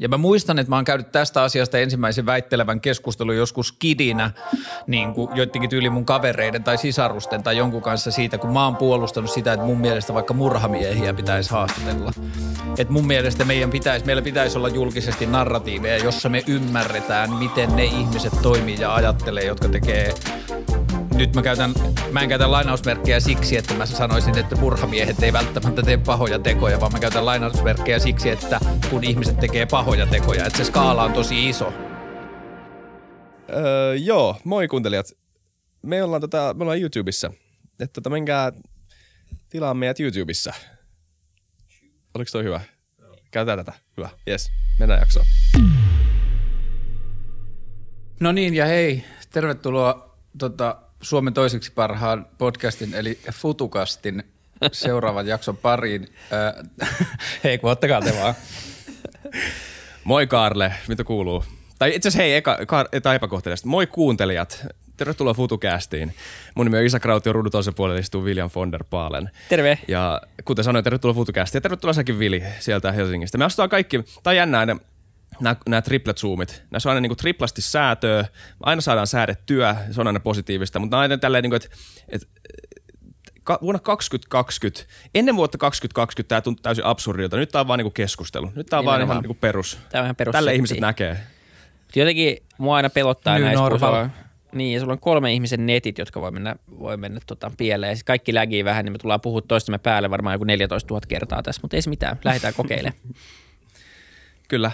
Ja mä muistan, että mä oon käynyt tästä asiasta ensimmäisen väittelevän keskustelun joskus kidinä, niin kuin joidenkin tyyli mun kavereiden tai sisarusten tai jonkun kanssa siitä, kun mä oon puolustanut sitä, että mun mielestä vaikka murhamiehiä pitäisi haastatella. Että mun mielestä meidän pitäisi, meillä pitäisi olla julkisesti narratiiveja, jossa me ymmärretään, miten ne ihmiset toimii ja ajattelee, jotka tekee nyt mä, käytän, mä en käytä lainausmerkkejä siksi, että mä sanoisin, että murhamiehet ei välttämättä tee pahoja tekoja, vaan mä käytän lainausmerkkejä siksi, että kun ihmiset tekee pahoja tekoja, että se skaala on tosi iso. Öö, joo, moi kuuntelijat. Me ollaan, tota, me ollaan YouTubessa. Että tota, menkää tilaa meidät YouTubessa. Oliko toi hyvä? Käytetään tätä. Hyvä. Yes. Mennään jaksoon. No niin, ja hei, tervetuloa tota, Suomen toiseksi parhaan podcastin, eli Futukastin seuraavan jakson pariin. Äh, hei, kun ottakaa te vaan. Moi Karle, mitä kuuluu? Tai itse asiassa hei, eka, kar. Moi kuuntelijat. Tervetuloa FutuCastiin. Mun nimi on Isa ja ruudun toisen puolella istuu William von der Paalen. Terve. Ja kuten sanoin, tervetuloa FutuCastiin ja tervetuloa säkin Vili sieltä Helsingistä. Me astutaan kaikki, tai jännää ne nämä, nämä triplet zoomit, näissä on aina niin kuin triplasti säätöä, aina saadaan säädettyä, se on aina positiivista, mutta aina tälleen, niin kuin, että, että vuonna 2020, ennen vuotta 2020 tämä tuntui täysin absurdilta. Nyt tämä on vaan niinku keskustelu. Nyt tämä on vaan ihan niinku perus. Tämä on ihan perus. Tälle ihmiset näkee. Jotenkin mua aina pelottaa New näistä, kun sulla on, niin, ja sulla on kolme ihmisen netit, jotka voi mennä, voi mennä tota, pieleen. Ja kaikki lägii vähän, niin me tullaan puhua toistemme päälle varmaan joku 14 000 kertaa tässä, mutta ei se mitään. Lähdetään kokeilemaan. Kyllä.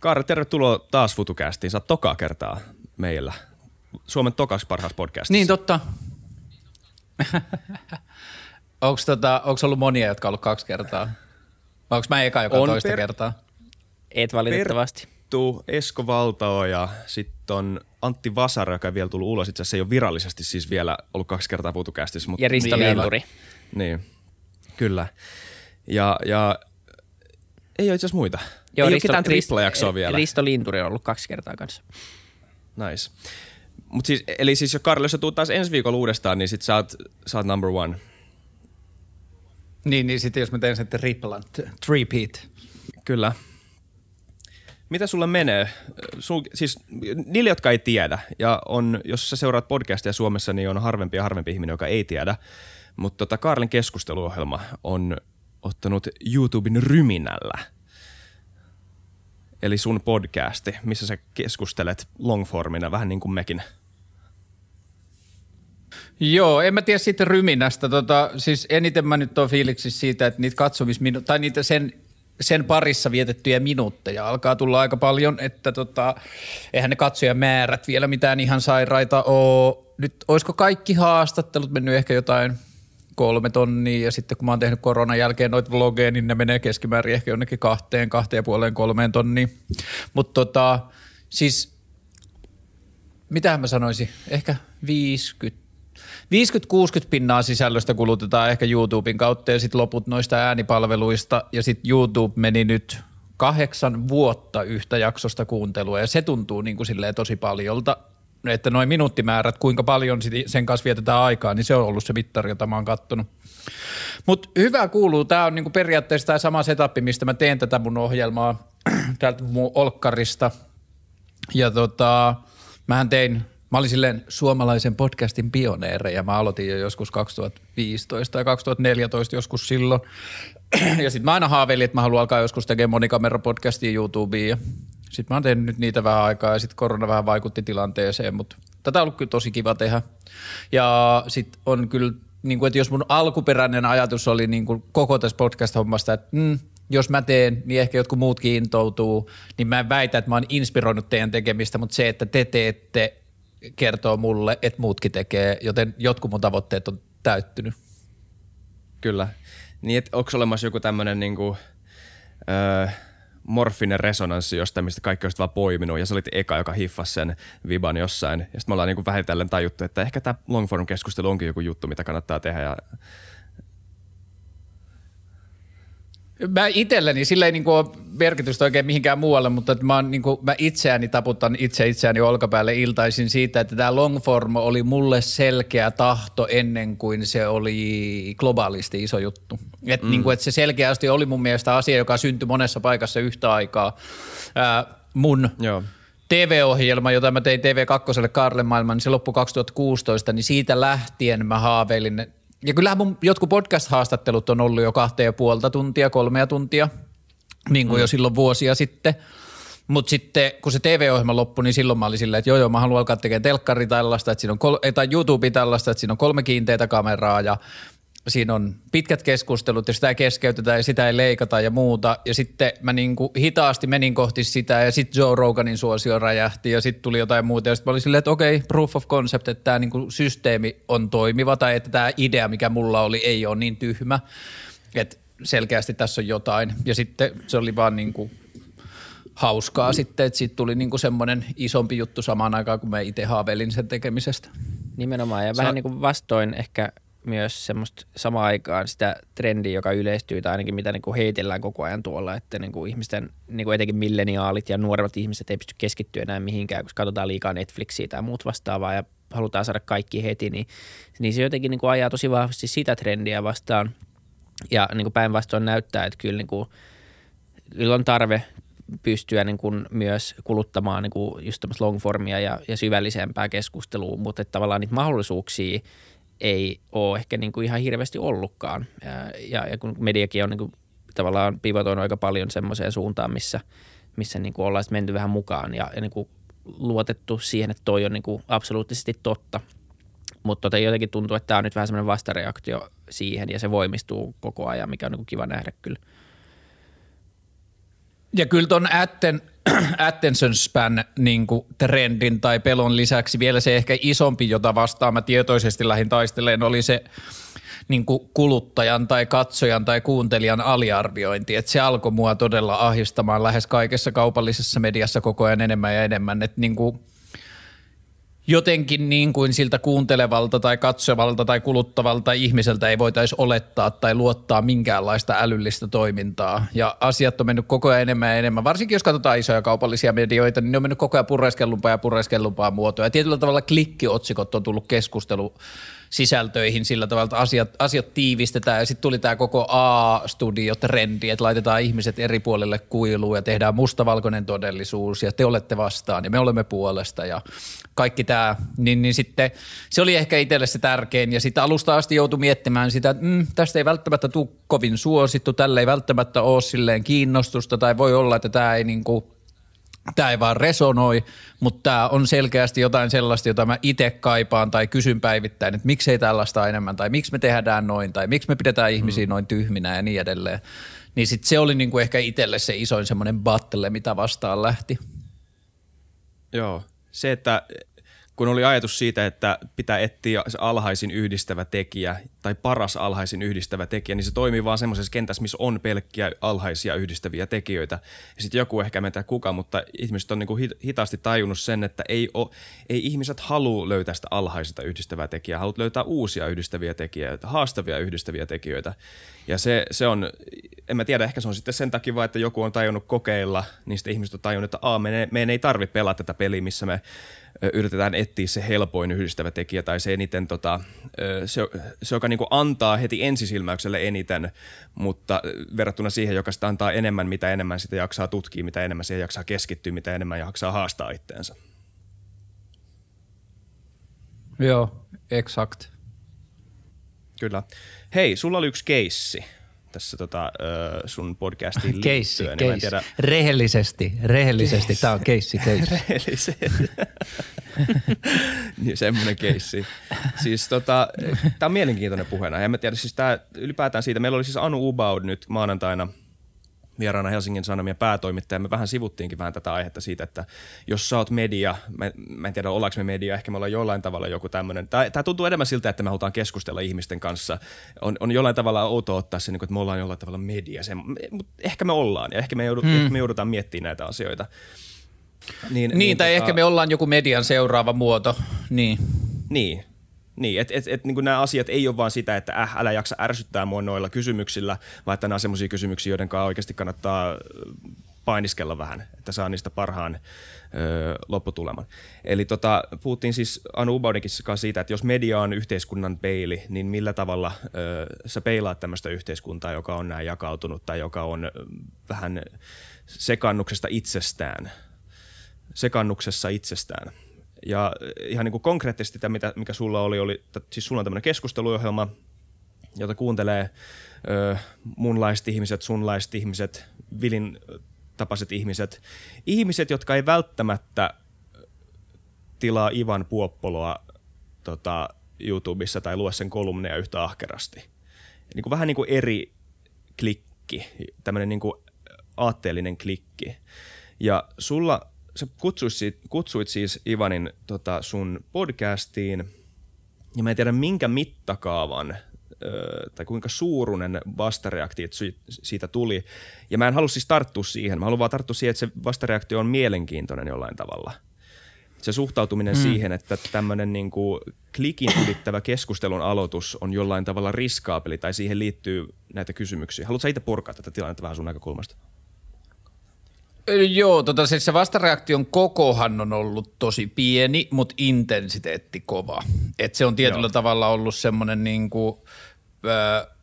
Kaara, tervetuloa taas FutuCastiin. Sä oot tokaa kertaa meillä. Suomen tokaksi parhaassa podcastissa. Niin totta. onko tota, onks ollut monia, jotka on ollut kaksi kertaa? Vai onko mä eka, joka on On toista per- kertaa? Et valitettavasti. Perttu, Esko Valtao ja sitten on Antti Vasara, joka ei vielä tullut ulos. Itse asiassa se ei ole virallisesti siis vielä ollut kaksi kertaa FutuCastissa. Mutta Ja Risto Niin, Linturi. Niin, kyllä. Ja, ja ei ole itse asiassa muita. Ei ole ketään triplajaksoa vielä. Risto Linturi on ollut kaksi kertaa kanssa. Nice. Mut siis, eli siis jos Karli, jos sä tuut taas ensi viikolla uudestaan, niin sit sä oot, sä oot number one. Niin, niin sitten jos mä teen sen triplan, repeat. Kyllä. Mitä sulle menee? Sul, siis niille, jotka ei tiedä, ja on, jos sä seuraat podcastia Suomessa, niin on harvempi ja harvempi ihminen, joka ei tiedä. Mutta tota, Karlin keskusteluohjelma on ottanut YouTuben ryminällä. Eli sun podcasti, missä sä keskustelet longformina, vähän niin kuin mekin. Joo, en mä tiedä siitä ryminästä. Tota, siis eniten mä nyt oon fiiliksissä siitä, että niitä katsomisminu- tai niitä sen, sen parissa vietettyjä minuutteja alkaa tulla aika paljon, että tota, eihän ne katsojamäärät vielä mitään ihan sairaita oo. Nyt olisiko kaikki haastattelut mennyt ehkä jotain kolme tonnia ja sitten kun mä oon tehnyt koronan jälkeen noita vlogeja, niin ne menee keskimäärin ehkä jonnekin kahteen, kahteen ja puoleen, kolmeen tonniin. Mutta tota, siis mitähän mä sanoisin, ehkä 50 50-60 pinnaa sisällöstä kulutetaan ehkä YouTuben kautta ja sitten loput noista äänipalveluista. Ja sitten YouTube meni nyt kahdeksan vuotta yhtä jaksosta kuuntelua ja se tuntuu niin kuin silleen tosi paljolta, että noin minuuttimäärät, kuinka paljon sen kanssa vietetään aikaa, niin se on ollut se mittari, jota mä oon kattonut. Mutta hyvä kuuluu, tämä on niinku periaatteessa tämä sama setup, mistä mä teen tätä mun ohjelmaa täältä mun olkkarista. Ja tota, mähän tein, mä olin silleen suomalaisen podcastin pioneereja. Mä aloitin jo joskus 2015 tai 2014 joskus silloin. Ja sitten mä aina haaveilin, että mä haluan alkaa joskus tekemään monikamerapodcastia YouTubeen. Ja sitten mä oon tehnyt nyt niitä vähän aikaa ja sitten korona vähän vaikutti tilanteeseen, mutta tätä on ollut kyllä tosi kiva tehdä. Ja sitten on kyllä, niin kuin, että jos mun alkuperäinen ajatus oli niin kuin koko tässä podcast-hommasta, että mm, jos mä teen, niin ehkä jotkut muutkin intoutuu, niin mä en väitä, että mä oon inspiroinut teidän tekemistä, mutta se, että te teette, kertoo mulle, että muutkin tekee, joten jotkut mun tavoitteet on täyttynyt. Kyllä. Niin, että onko olemassa joku tämmöinen niinku, öö, morfinen resonanssi jostain, mistä kaikki olisit vaan poiminut, ja sä olit eka, joka hiffasi sen viban jossain. Ja sitten me ollaan niinku vähitellen tajuttu, että ehkä tämä longform keskustelu onkin joku juttu, mitä kannattaa tehdä. Ja Mä itselleni, sillä ei niinku ole merkitystä oikein mihinkään muualle, mutta että mä, oon, niinku, mä itseäni taputan itse itseäni olkapäälle iltaisin siitä, että tämä longform oli mulle selkeä tahto ennen kuin se oli globaalisti iso juttu. Et mm. niinku, et se selkeästi oli mun mielestä asia, joka syntyi monessa paikassa yhtä aikaa. Ää, mun Joo. TV-ohjelma, jota mä tein TV2 Karle Maailman, niin se loppui 2016, niin siitä lähtien mä haaveilin. Ja kyllähän mun jotkut podcast-haastattelut on ollut jo kahteen ja puolta tuntia, kolmea tuntia, niin kuin mm. jo silloin vuosia sitten. Mutta sitten kun se TV-ohjelma loppui, niin silloin mä olin silleen, että joo joo, mä haluan alkaa tekemään telkkari tällaista, että siinä on kol- tai YouTube tällaista, että siinä on kolme kiinteitä kameraa ja siinä on pitkät keskustelut ja sitä ei keskeytetä ja sitä ei leikata ja muuta. Ja sitten mä niin kuin hitaasti menin kohti sitä ja sitten Joe Roganin suosio räjähti ja sitten tuli jotain muuta. Ja sitten mä olin silleen, että okei, proof of concept, että tämä niin kuin systeemi on toimiva tai että tämä idea, mikä mulla oli, ei ole niin tyhmä. Että selkeästi tässä on jotain. Ja sitten se oli vaan niin kuin hauskaa sitten, että siitä tuli niin kuin semmoinen isompi juttu samaan aikaan, kun mä itse haaveilin sen tekemisestä. Nimenomaan ja vähän niin kuin vastoin ehkä myös semmoista samaan aikaan sitä trendiä, joka yleistyy tai ainakin mitä niin kuin heitellään koko ajan tuolla, että niin kuin ihmisten, niin kuin etenkin milleniaalit ja nuoremmat ihmiset ei pysty keskittyä enää mihinkään, koska katsotaan liikaa Netflixiä tai muut vastaavaa ja halutaan saada kaikki heti, niin, niin se jotenkin niin kuin ajaa tosi vahvasti sitä trendiä vastaan. Ja niin kuin päinvastoin näyttää, että kyllä, niin kuin, kyllä on tarve pystyä niin kuin myös kuluttamaan niin kuin just longformia ja, ja syvällisempää keskustelua, mutta että tavallaan niitä mahdollisuuksia ei ole ehkä niin kuin ihan hirveästi ollutkaan. Ja, ja, kun mediakin on niin kuin tavallaan pivotoinut aika paljon semmoiseen suuntaan, missä, missä niin kuin ollaan menty vähän mukaan ja, ja niin kuin luotettu siihen, että toi on niin kuin absoluuttisesti totta. Mutta tota jotenkin tuntuu, että tämä on nyt vähän semmoinen vastareaktio siihen ja se voimistuu koko ajan, mikä on niin kuin kiva nähdä kyllä. Ja kyllä tuon atten, attention span niin trendin tai pelon lisäksi vielä se ehkä isompi, jota vastaan mä tietoisesti lähdin taisteleen, oli se niin kuluttajan tai katsojan tai kuuntelijan aliarviointi. Et se alkoi mua todella ahistamaan lähes kaikessa kaupallisessa mediassa koko ajan enemmän ja enemmän. Et niin kuin jotenkin niin kuin siltä kuuntelevalta tai katsovalta tai kuluttavalta ihmiseltä ei voitaisi olettaa tai luottaa minkäänlaista älyllistä toimintaa. Ja asiat on mennyt koko ajan enemmän ja enemmän. Varsinkin jos katsotaan isoja kaupallisia medioita, niin ne on mennyt koko ajan pureskellumpaa ja pureskellumpaa muotoa. Ja tietyllä tavalla klikkiotsikot on tullut keskustelu sisältöihin sillä tavalla, että asiat, asiat tiivistetään. Ja sitten tuli tämä koko A-studio-trendi, että laitetaan ihmiset eri puolelle kuiluun ja tehdään mustavalkoinen todellisuus ja te olette vastaan ja me olemme puolesta ja kaikki tämä, niin, niin sitten se oli ehkä itselle se tärkein ja sitten alusta asti joutui miettimään sitä, että mm, tästä ei välttämättä tule kovin suosittu, tälle ei välttämättä ole silleen kiinnostusta tai voi olla, että tämä ei niinku tämä ei vaan resonoi, mutta tämä on selkeästi jotain sellaista, jota mä itse kaipaan tai kysyn päivittäin, että miksei tällaista enemmän tai miksi me tehdään noin tai miksi me pidetään ihmisiä mm. noin tyhminä ja niin edelleen. Niin sit se oli niinku ehkä itselle se isoin semmoinen battle, mitä vastaan lähti. Joo, se, että kun oli ajatus siitä, että pitää etsiä alhaisin yhdistävä tekijä tai paras alhaisin yhdistävä tekijä, niin se toimii vaan semmoisessa kentässä, missä on pelkkiä alhaisia yhdistäviä tekijöitä. Ja sitten joku ehkä meitä kuka, mutta ihmiset on niinku hitaasti tajunnut sen, että ei, ole, ei ihmiset halua löytää sitä alhaisista yhdistävää tekijää, haluat löytää uusia yhdistäviä tekijöitä, haastavia yhdistäviä tekijöitä. Ja se, se on, en mä tiedä, ehkä se on sitten sen takia vaan, että joku on tajunnut kokeilla, niin sitten ihmiset on tajunnut, että meidän, meidän ei tarvitse pelata tätä peliä, missä me yritetään etsiä se helpoin yhdistävä tekijä tai se eniten, tota, se, se joka niin antaa heti ensisilmäykselle eniten, mutta verrattuna siihen, joka sitä antaa enemmän, mitä enemmän sitä jaksaa tutkia, mitä enemmän siihen jaksaa keskittyä, mitä enemmän jaksaa haastaa itteensä. Joo, exakt. Kyllä. Hei, sulla oli yksi keissi tässä tota, sun podcastiin liittyen. Keissi, niin keissi. Tiedä... Rehellisesti, rehellisesti. Tämä on keissi, keissi. Rehellisesti. niin, semmoinen keissi. Siis tota, tämä on mielenkiintoinen puheena. En mä tiedä, siis tää, ylipäätään siitä. Meillä oli siis Anu Ubaud nyt maanantaina – vieraana Helsingin Sanomien päätoimittaja. Me vähän sivuttiinkin vähän tätä aihetta siitä, että jos sä oot media, mä, mä en tiedä ollaanko me media, ehkä me ollaan jollain tavalla joku tämmöinen. Tämä tuntuu enemmän siltä, että me halutaan keskustella ihmisten kanssa. On, on jollain tavalla outo ottaa se, niin että me ollaan jollain tavalla media. Se, mutta ehkä me ollaan ja ehkä me, joudut, hmm. ehkä me joudutaan miettimään näitä asioita. Niin, niin, niin tai tota, ehkä me ollaan joku median seuraava muoto. Niin. Niin, Niin, että et, et, niin nämä asiat ei ole vaan sitä, että äh, älä jaksa ärsyttää mua noilla kysymyksillä, vaan että nämä on sellaisia kysymyksiä, joiden kanssa oikeasti kannattaa painiskella vähän, että saa niistä parhaan ö, lopputuleman. Eli tota, puhuttiin siis Anu Ubaudikin siitä, että jos media on yhteiskunnan peili, niin millä tavalla ö, sä peilaat tämmöistä yhteiskuntaa, joka on näin jakautunut tai joka on vähän sekannuksesta itsestään, sekannuksessa itsestään. Ja ihan niin kuin konkreettisesti tämä, mitä, mikä sulla oli, oli, siis sulla on tämmöinen keskusteluohjelma, jota kuuntelee ö, munlaiset ihmiset, sunlaiset ihmiset, Vilin tapaiset ihmiset. Ihmiset, jotka ei välttämättä tilaa Ivan Puoppoloa tota, YouTubessa tai lue sen kolumneja yhtä ahkerasti. Niin kuin vähän niin kuin eri klikki, tämmöinen niin kuin aatteellinen klikki. Ja sulla, sä kutsuit, kutsuit siis Ivanin tota, sun podcastiin, ja mä en tiedä minkä mittakaavan tai kuinka suurunen vastareaktio siitä tuli. Ja mä en halua siis tarttua siihen. Mä haluan vaan tarttua siihen, että se vastareaktio on mielenkiintoinen jollain tavalla. Se suhtautuminen hmm. siihen, että tämmöinen niin kuin klikin ylittävä keskustelun aloitus on jollain tavalla riskaapeli tai siihen liittyy näitä kysymyksiä. Haluatko itse purkaa tätä tilannetta vähän sun näkökulmasta? Joo, tota, siis se vastareaktion kokohan on ollut tosi pieni, mutta intensiteetti kova. Et se on tietyllä Joo. tavalla ollut semmoinen niin kuin –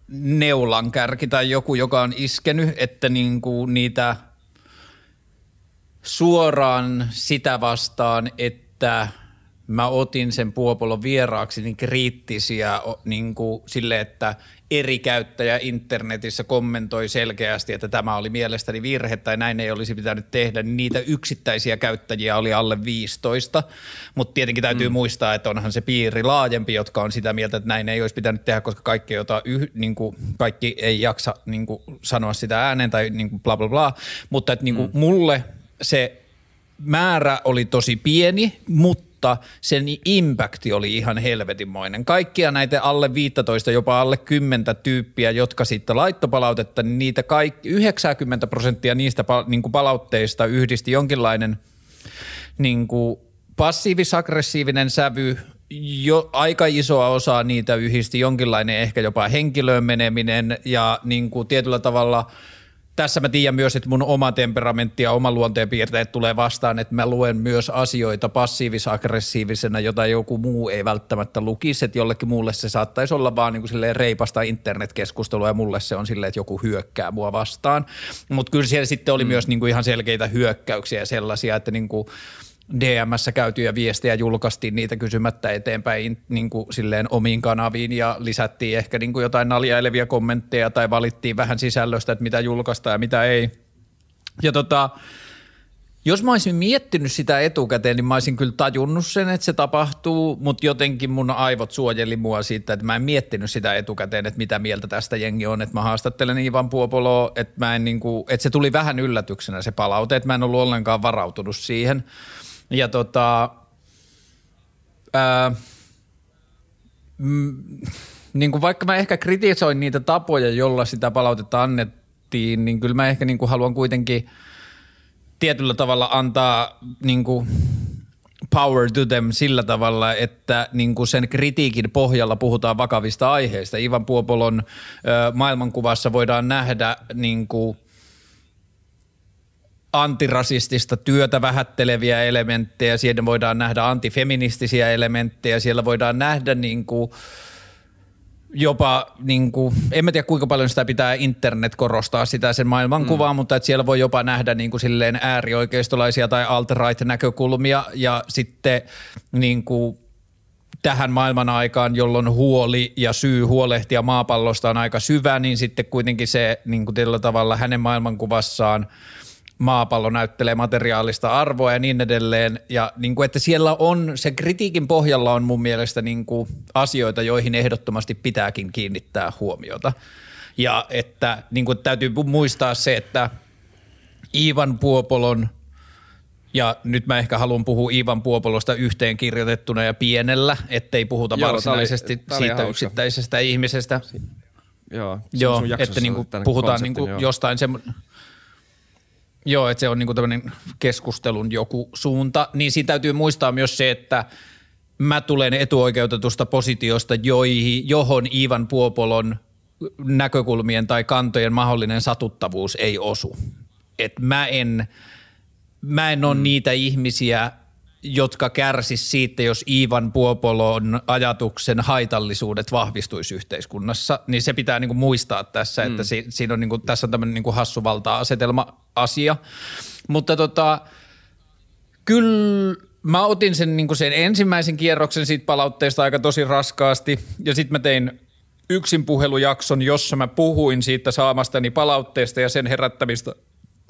neulankärki tai joku, joka on iskenyt, että niinku niitä suoraan sitä vastaan, että mä otin sen Puopolon vieraaksi niin kriittisiä niin kuin sille, että – eri käyttäjä internetissä kommentoi selkeästi, että tämä oli mielestäni virhe tai näin ei olisi pitänyt tehdä, niin niitä yksittäisiä käyttäjiä oli alle 15, mutta tietenkin täytyy mm. muistaa, että onhan se piiri laajempi, jotka on sitä mieltä, että näin ei olisi pitänyt tehdä, koska kaikki, jota yh, niin kuin, kaikki ei jaksa niin kuin, sanoa sitä ääneen tai niin kuin bla bla bla, mutta että niin kuin, mm. mulle se määrä oli tosi pieni, mutta mutta sen impakti oli ihan helvetinmoinen. Kaikkia näitä alle 15, jopa alle 10 tyyppiä, jotka sitten laittopalautetta, niin niitä kaikki, 90 prosenttia niistä niin kuin palautteista yhdisti jonkinlainen niin kuin passiivis-aggressiivinen sävy, jo aika isoa osaa niitä yhdisti jonkinlainen ehkä jopa henkilöön meneminen ja niin kuin tietyllä tavalla – tässä mä tiedän myös, että mun oma temperamentti ja oma luonteenpiirteet tulee vastaan, että mä luen myös asioita passiivis-aggressiivisena, jota joku muu ei välttämättä lukisi, että jollekin muulle se saattaisi olla vaan niin kuin reipasta internetkeskustelua ja mulle se on silleen, että joku hyökkää mua vastaan. Mutta kyllä siellä sitten oli mm. myös niin kuin ihan selkeitä hyökkäyksiä ja sellaisia, että niin kuin – DMssä käytyjä viestejä julkaistiin niitä kysymättä eteenpäin niin kuin silleen omiin kanaviin ja lisättiin ehkä niin kuin jotain naljailevia kommentteja tai valittiin vähän sisällöstä, että mitä julkaista ja mitä ei. Ja tota, jos mä olisin miettinyt sitä etukäteen, niin mä olisin kyllä tajunnut sen, että se tapahtuu, mutta jotenkin mun aivot suojeli mua siitä, että mä en miettinyt sitä etukäteen, että mitä mieltä tästä jengi on, että mä haastattelen Ivan Puopoloa, että, mä en niin kuin, että se tuli vähän yllätyksenä se palaute, että mä en ollut ollenkaan varautunut siihen – ja tota, ää, mm, niin kuin vaikka mä ehkä kritisoin niitä tapoja, jolla sitä palautetta annettiin, niin kyllä mä ehkä niin kuin haluan kuitenkin tietyllä tavalla antaa niin kuin power to them sillä tavalla, että niin kuin sen kritiikin pohjalla puhutaan vakavista aiheista. Ivan Puopolon ö, maailmankuvassa voidaan nähdä niin kuin antirasistista työtä vähätteleviä elementtejä, siellä voidaan nähdä antifeministisiä elementtejä, siellä voidaan nähdä niin kuin jopa, niin kuin, en mä tiedä kuinka paljon sitä pitää internet korostaa sitä sen maailmankuvaa, mm. mutta että siellä voi jopa nähdä niin kuin silleen äärioikeistolaisia tai alt-right näkökulmia. Ja sitten niin kuin tähän maailman aikaan, jolloin huoli ja syy huolehtia maapallosta on aika syvä, niin sitten kuitenkin se niin kuin tavalla hänen maailmankuvassaan – maapallo näyttelee materiaalista arvoa ja niin edelleen. Ja niin kuin, että siellä on, se kritiikin pohjalla on mun mielestä niin kuin asioita, joihin ehdottomasti pitääkin kiinnittää huomiota. Ja että niin kuin täytyy muistaa se, että Ivan Puopolon ja nyt mä ehkä haluan puhua Ivan Puopolosta yhteen kirjoitettuna ja pienellä, ettei puhuta Joo, varsinaisesti tää oli, tää siitä yksittäisestä ihmisestä. Joo, Joo että niin kuin puhutaan niin kuin jostain semmoinen – Joo, että se on niinku tämmöinen keskustelun joku suunta. Niin siinä täytyy muistaa myös se, että mä tulen etuoikeutetusta positiosta, joihin, johon Ivan Puopolon näkökulmien tai kantojen mahdollinen satuttavuus ei osu. Et mä en, mä en ole mm. niitä ihmisiä, jotka kärsis siitä, jos Ivan Puopolon ajatuksen haitallisuudet vahvistuisi yhteiskunnassa, niin se pitää niin kuin muistaa tässä, mm. että si, siinä on niin kuin, tässä on tämmöinen niin kuin hassu valta-asetelma-asia. Mutta tota, kyllä mä otin sen, niin kuin sen ensimmäisen kierroksen siitä palautteesta aika tosi raskaasti ja sitten mä tein yksin puhelujakson, jossa mä puhuin siitä saamastani palautteesta ja sen herättämistä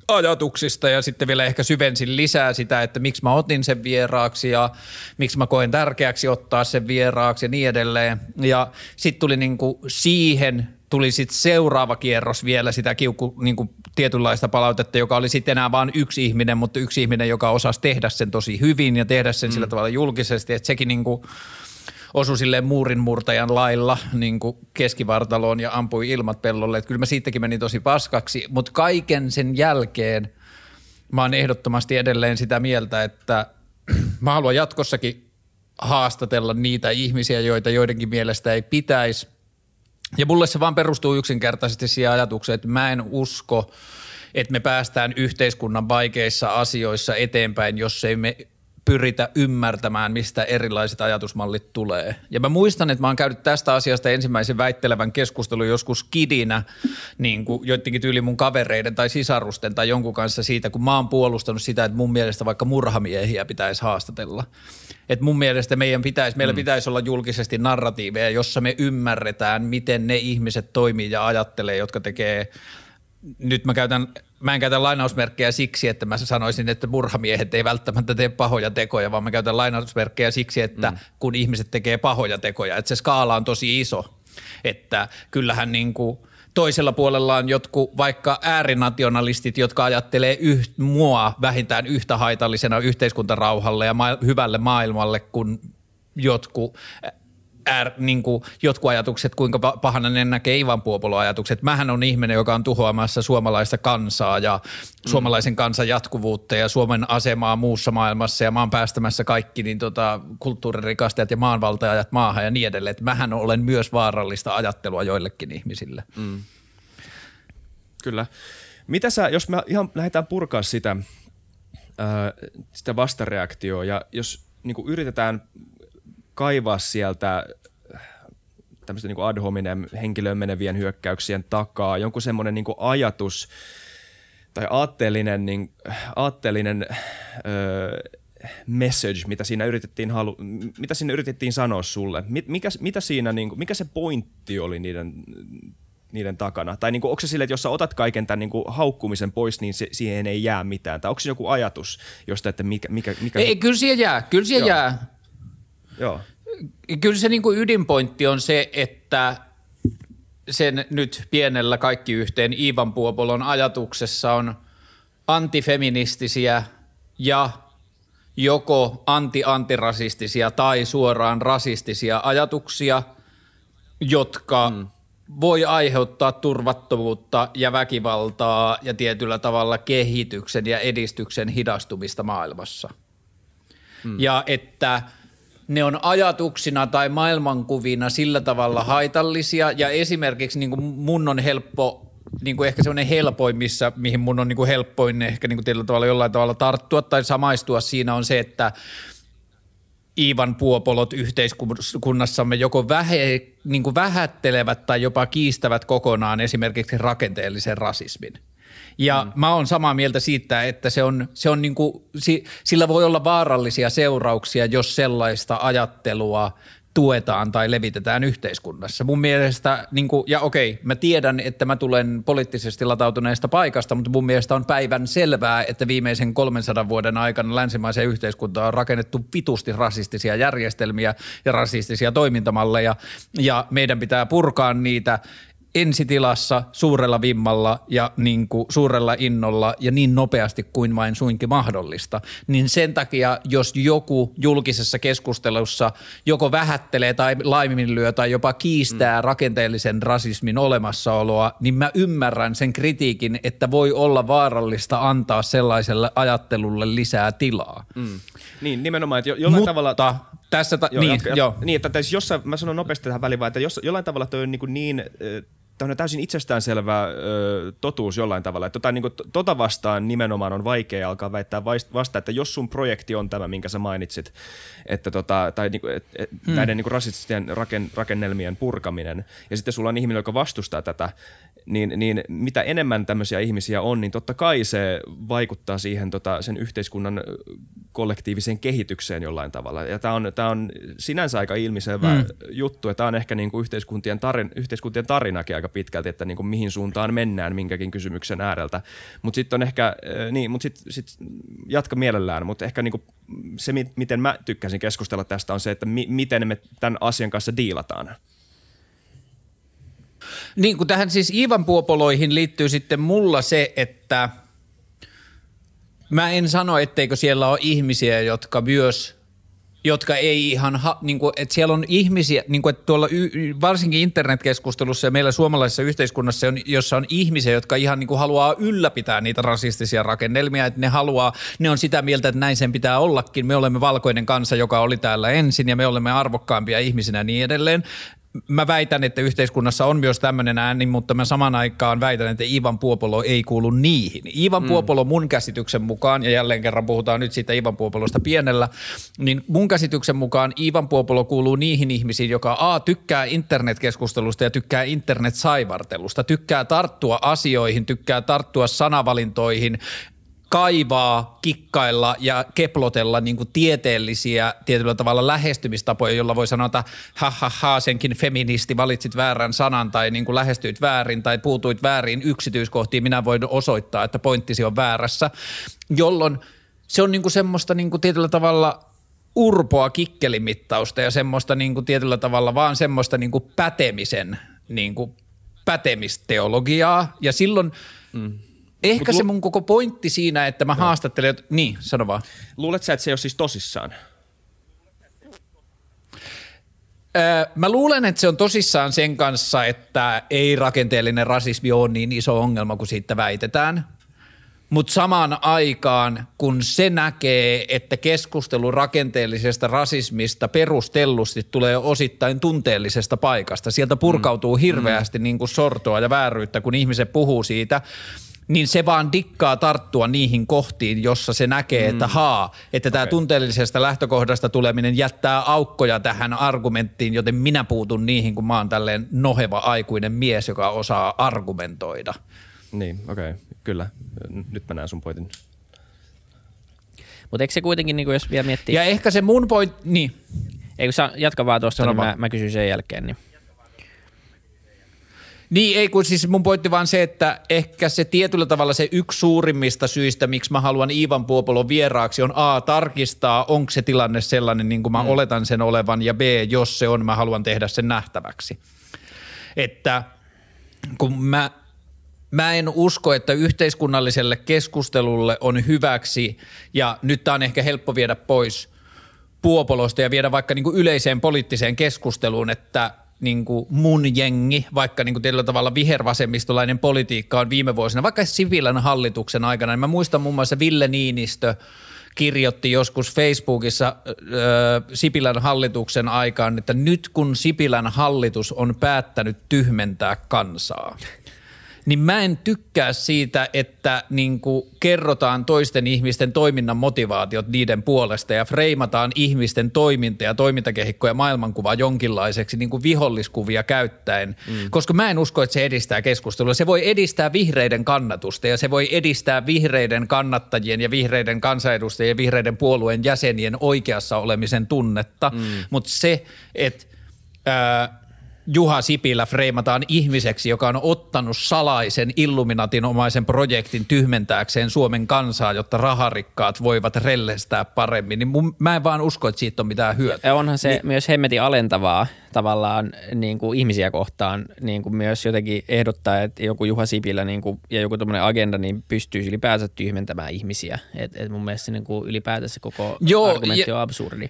ajatuksista ja sitten vielä ehkä syvensin lisää sitä, että miksi mä otin sen vieraaksi ja miksi mä koen tärkeäksi ottaa sen vieraaksi ja niin edelleen. Ja sitten tuli niinku siihen tuli sitten seuraava kierros vielä sitä kiukku, niinku tietynlaista palautetta, joka oli sitten enää vain yksi ihminen, mutta yksi ihminen, joka osasi tehdä sen tosi hyvin ja tehdä sen mm. sillä tavalla julkisesti, että sekin niinku osui silleen muurinmurtajan lailla niin kuin keskivartaloon ja ampui ilmat pellolle. Että kyllä mä siitäkin menin tosi paskaksi, mutta kaiken sen jälkeen mä oon ehdottomasti edelleen sitä mieltä, että mä haluan jatkossakin haastatella niitä ihmisiä, joita joidenkin mielestä ei pitäisi. Ja mulle se vaan perustuu yksinkertaisesti siihen ajatukseen, että mä en usko, että me päästään yhteiskunnan vaikeissa asioissa eteenpäin, jos ei me pyritä ymmärtämään, mistä erilaiset ajatusmallit tulee. Ja mä muistan, että mä oon käynyt tästä asiasta ensimmäisen väittelevän keskustelun joskus kidinä niin kuin joidenkin tyyli mun kavereiden tai sisarusten tai jonkun kanssa siitä, kun mä oon puolustanut sitä, että mun mielestä vaikka murhamiehiä pitäisi haastatella. Että mun mielestä meidän pitäisi, meillä mm. pitäisi olla julkisesti narratiiveja, jossa me ymmärretään, miten ne ihmiset toimii ja ajattelee, jotka tekee nyt mä käytän mä en käytä lainausmerkkejä siksi, että mä sanoisin, että murhamiehet ei välttämättä tee pahoja tekoja, vaan mä käytän lainausmerkkejä siksi, että mm. kun ihmiset tekee pahoja tekoja, että se skaala on tosi iso, että kyllähän niin kuin toisella puolella on jotkut vaikka äärinationalistit, jotka ajattelee yht, mua vähintään yhtä haitallisena yhteiskuntarauhalle ja ma- hyvälle maailmalle kuin jotkut är, niin kuin jotkut ajatukset, kuinka pahana ne näkee Ivan Puopolo ajatukset. Mähän on ihminen, joka on tuhoamassa suomalaista kansaa ja mm. suomalaisen kansan jatkuvuutta ja Suomen asemaa muussa maailmassa ja maan päästämässä kaikki niin tota, kulttuuririkastajat ja maanvaltajat maahan ja niin edelleen. Et mähän olen myös vaarallista ajattelua joillekin ihmisille. Mm. Kyllä. Mitä sä, jos me ihan lähdetään purkaa sitä, ää, sitä vastareaktioa ja jos niin yritetään kaivaa sieltä tämmöistä niin ad hominem henkilöön menevien hyökkäyksien takaa jonkun semmoinen niin ajatus tai aatteellinen, niin, aatteellinen öö, message, mitä siinä yritettiin, halu, mitä siinä yritettiin sanoa sulle? Mikä, mitä siinä, niin kuin, mikä se pointti oli niiden, niiden takana? Tai niin kuin, onko se sille, että jos sä otat kaiken tämän niin kuin, haukkumisen pois, niin se, siihen ei jää mitään? Tai onko se joku ajatus, josta, että mikä... mikä, mikä ei, kyllä siihen jää, kyllä siihen Joo. jää. Joo. Kyllä se niin kuin ydinpointti on se, että sen nyt pienellä kaikki yhteen Iivan Puopolon ajatuksessa on antifeministisiä ja joko anti-antirasistisia tai suoraan rasistisia ajatuksia, jotka mm. voi aiheuttaa turvattomuutta ja väkivaltaa ja tietyllä tavalla kehityksen ja edistyksen hidastumista maailmassa. Mm. Ja että – ne on ajatuksina tai maailmankuvina sillä tavalla haitallisia. Ja esimerkiksi niin kuin mun on helppo niin kuin ehkä semmoinen helpoin, missä, mihin mun on niin kuin helpoin ehkä niin kuin tietyllä tavalla jollain tavalla tarttua tai samaistua siinä on se, että Iivan puopolot yhteiskunnassamme joko vähe, niin kuin vähättelevät tai jopa kiistävät kokonaan esimerkiksi rakenteellisen rasismin – ja mm. mä oon samaa mieltä siitä, että se on, se on niinku, sillä voi olla vaarallisia seurauksia, jos sellaista ajattelua tuetaan tai levitetään yhteiskunnassa. Mun mielestä, niin kuin, ja okei, mä tiedän, että mä tulen poliittisesti latautuneesta paikasta, mutta mun mielestä on päivän selvää, että viimeisen 300 vuoden aikana länsimaisen yhteiskuntaan on rakennettu vitusti rasistisia järjestelmiä ja rasistisia toimintamalleja, ja meidän pitää purkaa niitä ensitilassa suurella vimmalla ja niin kuin suurella innolla ja niin nopeasti kuin vain suinkin mahdollista, niin sen takia, jos joku julkisessa keskustelussa joko vähättelee tai laiminlyö tai jopa kiistää mm. rakenteellisen rasismin olemassaoloa, niin mä ymmärrän sen kritiikin, että voi olla vaarallista antaa sellaiselle ajattelulle lisää tilaa. Mm. Niin, nimenomaan, että jo- jollain Mutta tavalla Tässä, ta- joo, niin, jatka, joo. Niin, että siis jossain, mä sanon nopeasti tähän väliin vaan, että jos, jollain tavalla toi on niin, niin tämä on täysin itsestäänselvä ö, totuus jollain tavalla. Että tota, niin kuin, tota vastaan nimenomaan on vaikea alkaa väittää vasta, että jos sun projekti on tämä, minkä sä mainitsit, että tota, tai niin kuin, et, et, hmm. näiden niin kuin rasististen raken, rakennelmien purkaminen, ja sitten sulla on ihminen, joka vastustaa tätä, niin, niin mitä enemmän tämmöisiä ihmisiä on, niin totta kai se vaikuttaa siihen tota, sen yhteiskunnan kollektiiviseen kehitykseen jollain tavalla. Ja tämä on, tää on sinänsä aika ilmiselvä mm. juttu, ja tämä on ehkä niin kuin yhteiskuntien, tarin, yhteiskuntien tarinakin aika pitkälti, että niin kuin mihin suuntaan mennään minkäkin kysymyksen ääreltä. Mutta sitten on ehkä, niin, mutta sitten sit jatka mielellään, mutta ehkä niin kuin se, miten mä tykkäsin keskustella tästä, on se, että mi- miten me tämän asian kanssa diilataan. Niin kuin tähän siis Iivan puopoloihin liittyy sitten mulla se, että mä en sano, etteikö siellä ole ihmisiä, jotka myös jotka ei ihan, ha, niin kuin, että siellä on ihmisiä, niin kuin, että tuolla y, varsinkin internetkeskustelussa ja meillä suomalaisessa yhteiskunnassa, on, jossa on ihmisiä, jotka ihan niin kuin haluaa ylläpitää niitä rasistisia rakennelmia, että ne haluaa, ne on sitä mieltä, että näin sen pitää ollakin. Me olemme valkoinen kansa, joka oli täällä ensin ja me olemme arvokkaampia ihmisinä niin edelleen mä väitän, että yhteiskunnassa on myös tämmöinen ääni, mutta mä saman aikaan väitän, että Ivan Puopolo ei kuulu niihin. Ivan mm. Puopolo mun käsityksen mukaan, ja jälleen kerran puhutaan nyt siitä Ivan Puopolosta pienellä, niin mun käsityksen mukaan Ivan Puopolo kuuluu niihin ihmisiin, joka A tykkää internetkeskustelusta ja tykkää internetsaivartelusta, tykkää tarttua asioihin, tykkää tarttua sanavalintoihin, kaivaa, kikkailla ja keplotella niin kuin tieteellisiä tietyllä tavalla lähestymistapoja, jolla voi sanoa, että ha, ha, ha senkin feministi, valitsit väärän sanan tai niin kuin lähestyit väärin tai puutuit väärin yksityiskohtiin, minä voin osoittaa, että pointtisi on väärässä, jolloin se on niin kuin semmoista niin kuin tietyllä tavalla urpoa kikkelimittausta ja semmoista niin kuin tietyllä tavalla vaan semmoista niin kuin pätemisen niin kuin pätemisteologiaa. Ja silloin mm Ehkä Mut se mun koko pointti siinä, että mä no. haastattelen, että, niin, sano vaan. Luulet sä, että se ei ole siis tosissaan? Öö, mä luulen, että se on tosissaan sen kanssa, että ei rakenteellinen rasismi ole niin iso ongelma kuin siitä väitetään. Mutta samaan aikaan, kun se näkee, että keskustelu rakenteellisesta rasismista perustellusti tulee osittain tunteellisesta paikasta, sieltä purkautuu mm. hirveästi mm. niin kuin sortoa ja vääryyttä, kun ihmiset puhuu siitä – niin se vaan dikkaa tarttua niihin kohtiin, jossa se näkee, mm. että haa, että tämä okay. tunteellisesta lähtökohdasta tuleminen jättää aukkoja tähän argumenttiin, joten minä puutun niihin, kun mä oon tälleen noheva aikuinen mies, joka osaa argumentoida. Niin, okei, okay. kyllä. Nyt mä näen sun pointin. Mutta eikö se kuitenkin, niin jos vielä miettii... Ja ehkä se mun point, niin. Eikö sä jatka vaan tuosta, niin mä, mä kysyn sen jälkeen. Niin. Niin, ei kun siis mun pointti vaan se, että ehkä se tietyllä tavalla se yksi suurimmista syistä, miksi mä haluan Iivan Puopolon vieraaksi, on A, tarkistaa, onko se tilanne sellainen, niin kuin mä mm. oletan sen olevan, ja B, jos se on, mä haluan tehdä sen nähtäväksi. Että kun mä, mä en usko, että yhteiskunnalliselle keskustelulle on hyväksi, ja nyt tämä on ehkä helppo viedä pois Puopolosta ja viedä vaikka niin kuin yleiseen poliittiseen keskusteluun, että – niin kuin mun jengi, vaikka niin kuin tietyllä tavalla vihervasemmistolainen politiikka on viime vuosina, vaikka Sipilän hallituksen aikana, niin mä muistan muun muassa Ville Niinistö kirjoitti joskus Facebookissa äh, Sipilän hallituksen aikaan, että nyt kun Sipilän hallitus on päättänyt tyhmentää kansaa – niin mä en tykkää siitä, että niin kuin kerrotaan toisten ihmisten toiminnan motivaatiot niiden puolesta ja freimataan ihmisten toiminta ja toimintakehikko ja maailmankuva jonkinlaiseksi niin kuin viholliskuvia käyttäen, mm. koska mä en usko, että se edistää keskustelua. Se voi edistää vihreiden kannatusta ja se voi edistää vihreiden kannattajien ja vihreiden kansanedustajien ja vihreiden puolueen jäsenien oikeassa olemisen tunnetta, mm. mutta se, että – Juha Sipilä freimataan ihmiseksi, joka on ottanut salaisen Illuminatinomaisen projektin tyhmentääkseen Suomen kansaa, jotta raharikkaat voivat rellestää paremmin. Niin mun, mä en vaan usko, että siitä on mitään hyötyä. Ja onhan se niin. myös hemmetin alentavaa tavallaan niin kuin ihmisiä kohtaan niin kuin myös jotenkin ehdottaa, että joku Juha Sipilä niin kuin, ja joku tämmöinen agenda niin pystyisi ylipäänsä tyhmentämään ihmisiä. Et, et mun mielestä niin kuin ylipäätänsä koko Joo, argumentti ja, on absurdi.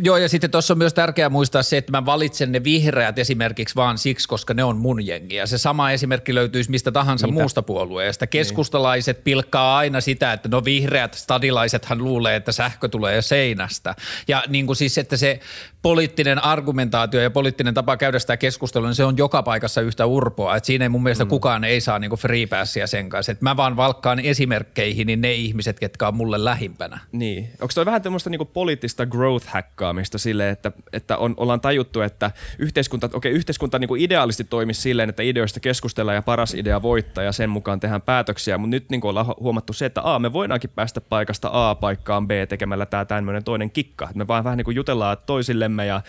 Joo, ja sitten tuossa on myös tärkeää muistaa se, että mä valitsen ne vihreät esimerkiksi vaan siksi, koska ne on mun jengi. Ja se sama esimerkki löytyisi mistä tahansa Niitä. muusta puolueesta. Niin. Keskustalaiset niin. pilkkaa aina sitä, että no vihreät stadilaisethan luulee, että sähkö tulee seinästä. Ja niin kuin siis, että se poliittinen argumentaatio ja poliittinen tapa käydä sitä keskustelua, niin se on joka paikassa yhtä urpoa. Että siinä ei mun mielestä mm. kukaan ei saa niin kuin free passia sen kanssa. Että mä vaan valkkaan esimerkkeihin niin ne ihmiset, ketkä on mulle lähimpänä. Niin. Onko toi vähän tämmöistä niin poliittista growth hackkaamista silleen, että, että on, ollaan tajuttu, että yhteiskunta, okei, yhteiskunta niin kuin ideaalisti toimisi silleen, että ideoista keskustellaan ja paras idea voittaa ja sen mukaan tehdään päätöksiä, mutta nyt niin kuin ollaan huomattu se, että A, me voidaankin päästä paikasta A paikkaan B tekemällä tämä tämmöinen toinen kikka. Me vaan vähän niin kuin jutellaan toisillemme ja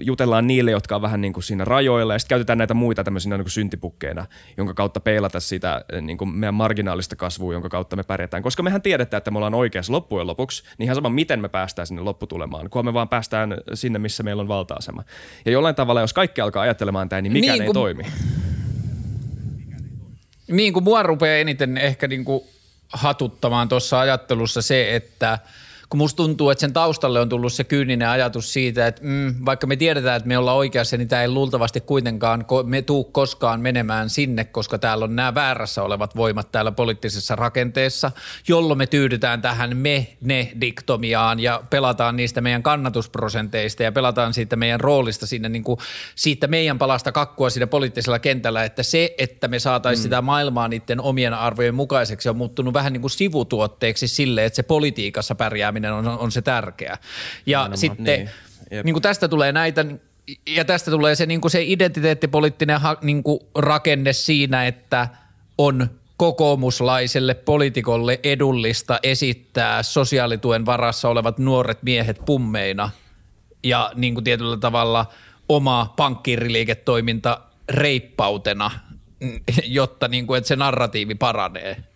jutellaan niille, jotka on vähän niin kuin siinä rajoilla ja sitten käytetään näitä muita tämmöisinä niin kuin syntipukkeina, jonka kautta peilata sitä niin kuin meidän marginaalista kasvua, jonka kautta me pärjätään. Koska mehän tiedetään, että me ollaan oikeassa loppujen lopuksi, niin ihan sama miten me päästään sinne lopputulemaan, kunhan me vaan päästään sinne, missä meillä on valta-asema. Ja jollain tavalla, jos kaikki alkaa ajattelemaan tämä, niin mikään niin kuin, ei toimi. Niin kuin mua rupeaa eniten ehkä niin kuin hatuttamaan tuossa ajattelussa se, että – kun musta tuntuu, että sen taustalle on tullut se kyyninen ajatus siitä, että mm, vaikka me tiedetään, että me ollaan oikeassa, niin tämä ei luultavasti kuitenkaan me tuu koskaan menemään sinne, koska täällä on nämä väärässä olevat voimat täällä poliittisessa rakenteessa, jolloin me tyydytään tähän me-ne-diktomiaan ja pelataan niistä meidän kannatusprosenteista ja pelataan siitä meidän roolista sinne niin kuin siitä meidän palasta kakkua siinä poliittisella kentällä, että se, että me saataisiin mm. sitä maailmaa niiden omien arvojen mukaiseksi on muuttunut vähän niin kuin sivutuotteeksi sille, että se politiikassa pärjääminen osaaminen on, on se tärkeä. Ja Nimenomaan. sitten niin. niin kuin tästä tulee näitä, ja tästä tulee se, niin kuin se identiteettipoliittinen ha, niin kuin rakenne siinä, että on kokoomuslaiselle poliitikolle edullista esittää sosiaalituen varassa olevat nuoret miehet pummeina ja niin kuin tietyllä tavalla oma pankkiiriliiketoiminta reippautena, jotta niin kuin, että se narratiivi paranee.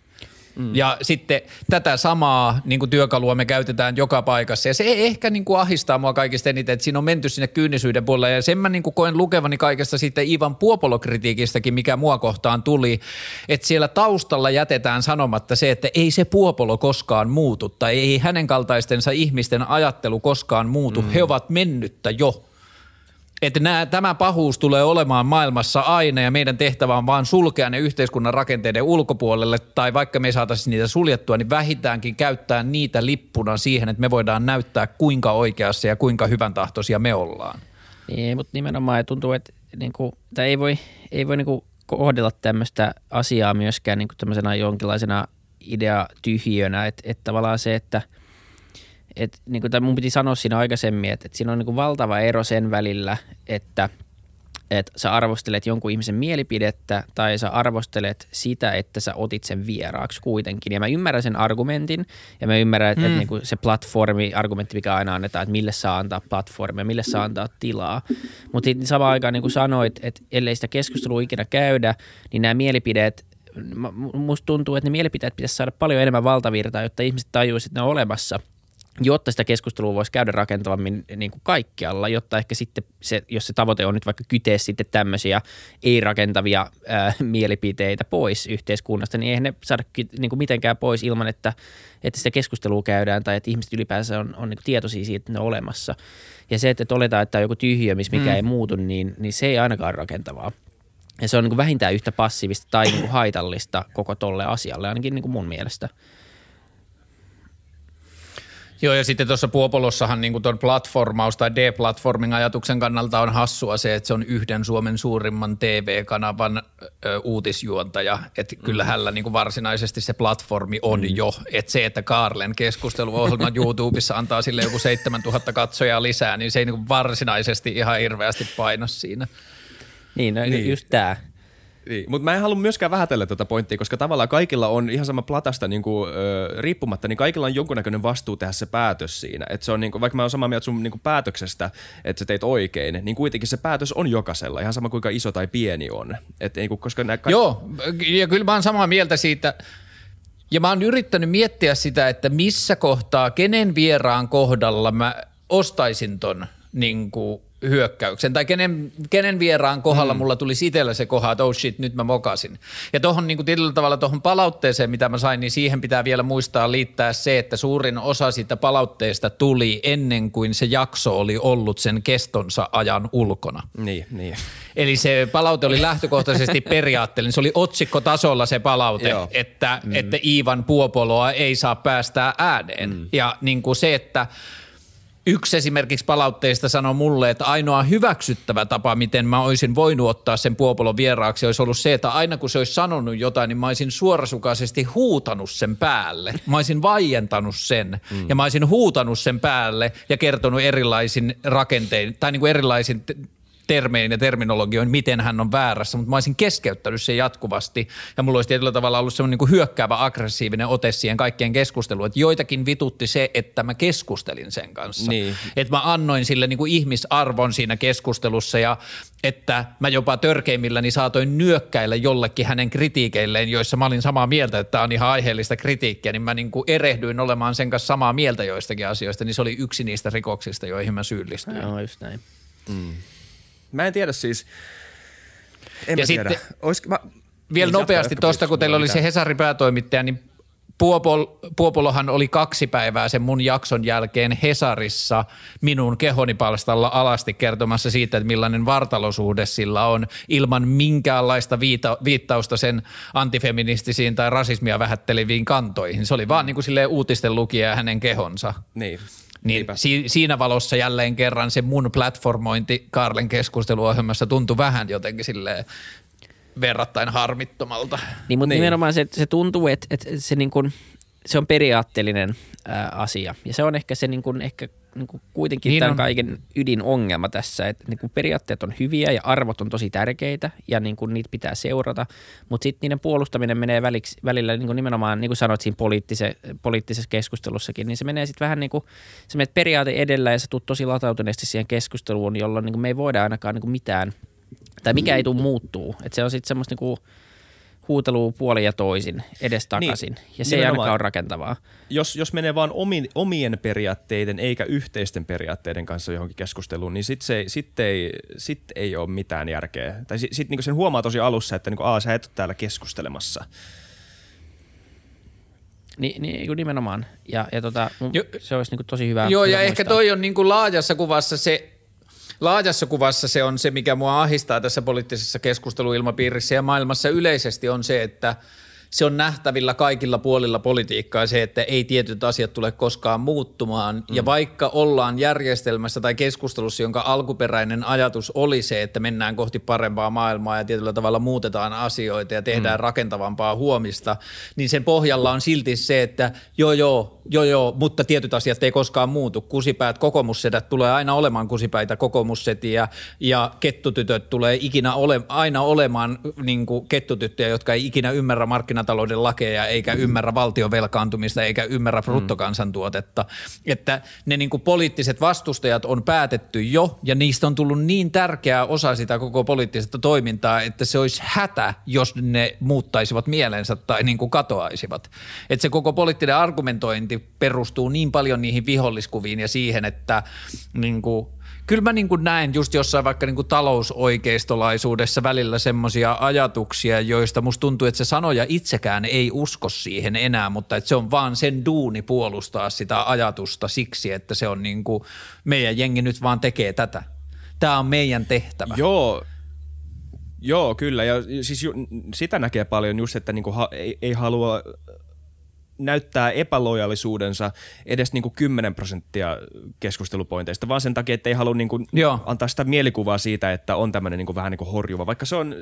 Mm. Ja sitten tätä samaa niin kuin työkalua me käytetään joka paikassa. Ja se ehkä niin kuin ahistaa mua kaikista eniten, että siinä on menty sinne kyynisyyden puolelle. Ja sen mä niin kuin koen lukevani kaikesta sitten Ivan Puopolo-kritiikistäkin, mikä mua kohtaan tuli, että siellä taustalla jätetään sanomatta se, että ei se Puopolo koskaan muutu. Tai ei hänen kaltaistensa ihmisten ajattelu koskaan muutu, mm. he ovat mennyttä jo että nämä, tämä pahuus tulee olemaan maailmassa aina ja meidän tehtävä on vaan sulkea ne yhteiskunnan rakenteiden ulkopuolelle tai vaikka me ei saataisi niitä suljettua, niin vähintäänkin käyttää niitä lippuna siihen, että me voidaan näyttää kuinka oikeassa ja kuinka hyvän tahtoisia me ollaan. Niin, mutta nimenomaan tuntuu, että niin kuin, ei voi, ei voi niin kuin kohdella tämmöistä asiaa myöskään niin kuin tämmöisenä jonkinlaisena idea tyhjönä, että, että tavallaan se, että – et, niin kuin, mun piti sanoa siinä aikaisemmin, että, että siinä on niin kuin valtava ero sen välillä, että että sä arvostelet jonkun ihmisen mielipidettä tai sä arvostelet sitä, että sä otit sen vieraaksi kuitenkin. Ja mä ymmärrän sen argumentin ja mä ymmärrän, että, mm. että niin kuin se platformi-argumentti, mikä aina annetaan, että mille saa antaa platformia, mille saa antaa tilaa. Mutta samaan aikaan niin kuin sanoit, että ellei sitä keskustelua ikinä käydä, niin nämä mielipiteet musta tuntuu, että ne mielipiteet pitäisi saada paljon enemmän valtavirtaa, jotta ihmiset tajuisivat, että ne on olemassa – jotta sitä keskustelua voisi käydä rakentavammin niin kuin kaikkialla, jotta ehkä sitten se, jos se tavoite on nyt vaikka kyteä sitten tämmöisiä ei-rakentavia ää, mielipiteitä pois yhteiskunnasta, niin eihän ne saada niin kuin mitenkään pois ilman, että, että sitä keskustelua käydään tai että ihmiset ylipäänsä on, on niin kuin tietoisia siitä, että ne on olemassa. Ja se, että oletaan, että on joku tyhjö, missä mikä mm. ei muutu, niin, niin se ei ainakaan ole rakentavaa. Ja se on niin kuin vähintään yhtä passiivista tai niin kuin haitallista koko tolle asialle, ainakin niin kuin mun mielestä – Joo, ja sitten tuossa Puopolossahan niin tuon platformaus tai deplatforming ajatuksen kannalta on hassua se, että se on yhden Suomen suurimman TV-kanavan ö, uutisjuontaja. Että mm. kyllä hänellä niin varsinaisesti se platformi on mm. jo. Että se, että Kaarlen keskusteluohjelma YouTubessa antaa sille joku 7000 katsojaa lisää, niin se ei niin varsinaisesti ihan hirveästi paino siinä. Niin, no, niin. just tämä. Niin, mutta mä en halua myöskään vähätellä tätä pointtia, koska tavallaan kaikilla on ihan sama platasta niin kuin, ö, riippumatta, niin kaikilla on jonkunnäköinen vastuu tehdä se päätös siinä. Et se on, niin kuin, vaikka mä oon samaa mieltä sun niin kuin päätöksestä, että sä teit oikein, niin kuitenkin se päätös on jokaisella, ihan sama kuinka iso tai pieni on. Et, niin kuin, koska nää kaikki... Joo, ja kyllä mä oon samaa mieltä siitä, ja mä oon yrittänyt miettiä sitä, että missä kohtaa, kenen vieraan kohdalla mä ostaisin ton niin kuin hyökkäyksen, tai kenen, kenen vieraan kohdalla mm. mulla tuli itsellä se koha, että oh shit, nyt mä mokasin. Ja tuohon niin tietyllä tavalla tuohon palautteeseen, mitä mä sain, niin siihen pitää vielä muistaa liittää se, että suurin osa siitä palautteesta tuli ennen kuin se jakso oli ollut sen kestonsa ajan ulkona. Niin, niin. Eli se palaute oli lähtökohtaisesti periaatteellinen, se oli otsikkotasolla se palaute, että, mm. että Iivan Puopoloa ei saa päästää ääneen. Mm. Ja niin kuin se, että – Yksi esimerkiksi palautteista sanoi mulle, että ainoa hyväksyttävä tapa, miten mä olisin voinut ottaa sen Puopolon vieraaksi, olisi ollut se, että aina kun se olisi sanonut jotain, niin mä olisin suorasukaisesti huutanut sen päälle. Mä olisin vaientanut sen mm. ja mä olisin huutanut sen päälle ja kertonut erilaisin rakentein tai niin kuin erilaisin termein ja terminologioin, miten hän on väärässä, mutta mä olisin keskeyttänyt sen jatkuvasti ja mulla olisi tietyllä tavalla ollut semmoinen niin hyökkäävä aggressiivinen ote siihen kaikkien keskusteluun, että joitakin vitutti se, että mä keskustelin sen kanssa. Niin. Että mä annoin sille niin kuin ihmisarvon siinä keskustelussa ja että mä jopa törkeimmilläni saatoin nyökkäillä jollekin hänen kritiikeilleen, joissa mä olin samaa mieltä, että tämä on ihan aiheellista kritiikkiä, niin mä niin kuin erehdyin olemaan sen kanssa samaa mieltä joistakin asioista, niin se oli yksi niistä rikoksista, joihin mä syyllistyin. Joo, just näin. Mm. Mä en tiedä siis. En ja sitten, Olis, mä, vielä niin nopeasti tuosta, kun teillä oli se Hesarin päätoimittaja, niin Puopol, Puopolohan oli kaksi päivää sen mun jakson jälkeen Hesarissa minun kehoni palstalla alasti kertomassa siitä, että millainen vartalosuhde sillä on ilman minkäänlaista viita, viittausta sen antifeministisiin tai rasismia vähätteleviin kantoihin. Se oli vaan niin kuin uutisten lukija ja hänen kehonsa. Niin. Niin si- siinä valossa jälleen kerran se mun platformointi Karlen keskusteluohjelmassa tuntui vähän jotenkin silleen verrattain harmittomalta. Niin, mutta niin. nimenomaan se, se tuntuu, että, että se, niin kuin, se on periaatteellinen ää, asia. Ja se on ehkä se niin kuin, ehkä niin kuin kuitenkin niin tämän on. kaiken ydinongelma tässä, että niin kuin periaatteet on hyviä ja arvot on tosi tärkeitä ja niin kuin niitä pitää seurata, mutta sitten niiden puolustaminen menee väliksi, välillä niin kuin nimenomaan, niin kuin sanoit siinä poliittise, poliittisessa keskustelussakin, niin se menee sitten vähän niin kuin, se menet periaate edellä ja sä tulet tosi latautuneesti siihen keskusteluun, jolloin niin kuin me ei voida ainakaan niin kuin mitään, tai mikä ei tule muuttuu. Että se on sitten semmoista niin kuin, huutelua puoli ja toisin edestakaisin. Niin, ja se ei ainakaan ole rakentavaa. Jos, jos menee vaan omin, omien periaatteiden eikä yhteisten periaatteiden kanssa johonkin keskusteluun, niin sitten se, sit ei, sit ei ole mitään järkeä. Tai sitten sit niinku sen huomaa tosi alussa, että niinku, aa, sä et ole täällä keskustelemassa. Ni, niin, nimenomaan. Ja, ja tota, jo, se olisi niinku tosi hyvä. Joo, hyvä ja muistaa. ehkä toi on niinku laajassa kuvassa se laajassa kuvassa se on se, mikä mua ahistaa tässä poliittisessa keskusteluilmapiirissä ja maailmassa yleisesti on se, että – se on nähtävillä kaikilla puolilla politiikkaa se, että ei tietyt asiat tule koskaan muuttumaan. Mm. Ja vaikka ollaan järjestelmässä tai keskustelussa, jonka alkuperäinen ajatus oli se, että mennään kohti parempaa maailmaa ja tietyllä tavalla muutetaan asioita ja tehdään mm. rakentavampaa huomista, niin sen pohjalla on silti se, että joo joo, joo joo, mutta tietyt asiat ei koskaan muutu. Kusipäät, kokomussedät tulee aina olemaan kusipäitä kokomussetiä ja kettutytöt tulee ikinä ole, aina olemaan niin kettutyttöjä, jotka ei ikinä ymmärrä markkinoita markkinatalouden lakeja, eikä ymmärrä valtion velkaantumista, eikä ymmärrä mm. bruttokansantuotetta. Että ne niin kuin poliittiset vastustajat on päätetty jo, ja niistä on tullut niin tärkeä osa sitä koko poliittista toimintaa, että se olisi hätä, jos ne muuttaisivat mielensä tai niin kuin katoaisivat. Että se koko poliittinen argumentointi perustuu niin paljon niihin viholliskuviin ja siihen, että niin kuin kyllä mä niin kuin näen just jossain vaikka niin kuin talousoikeistolaisuudessa välillä semmoisia ajatuksia, joista musta tuntuu, että se sanoja itsekään ei usko siihen enää, mutta että se on vaan sen duuni puolustaa sitä ajatusta siksi, että se on niin kuin meidän jengi nyt vaan tekee tätä. Tämä on meidän tehtävä. Joo, Joo, kyllä. Ja siis ju, sitä näkee paljon just, että niinku ha, ei, ei halua näyttää epälojaalisuudensa edes niin kuin 10 prosenttia keskustelupointeista, vaan sen takia, että ei halua niin kuin antaa sitä mielikuvaa siitä, että on tämmöinen niin kuin vähän niin kuin horjuva, vaikka se on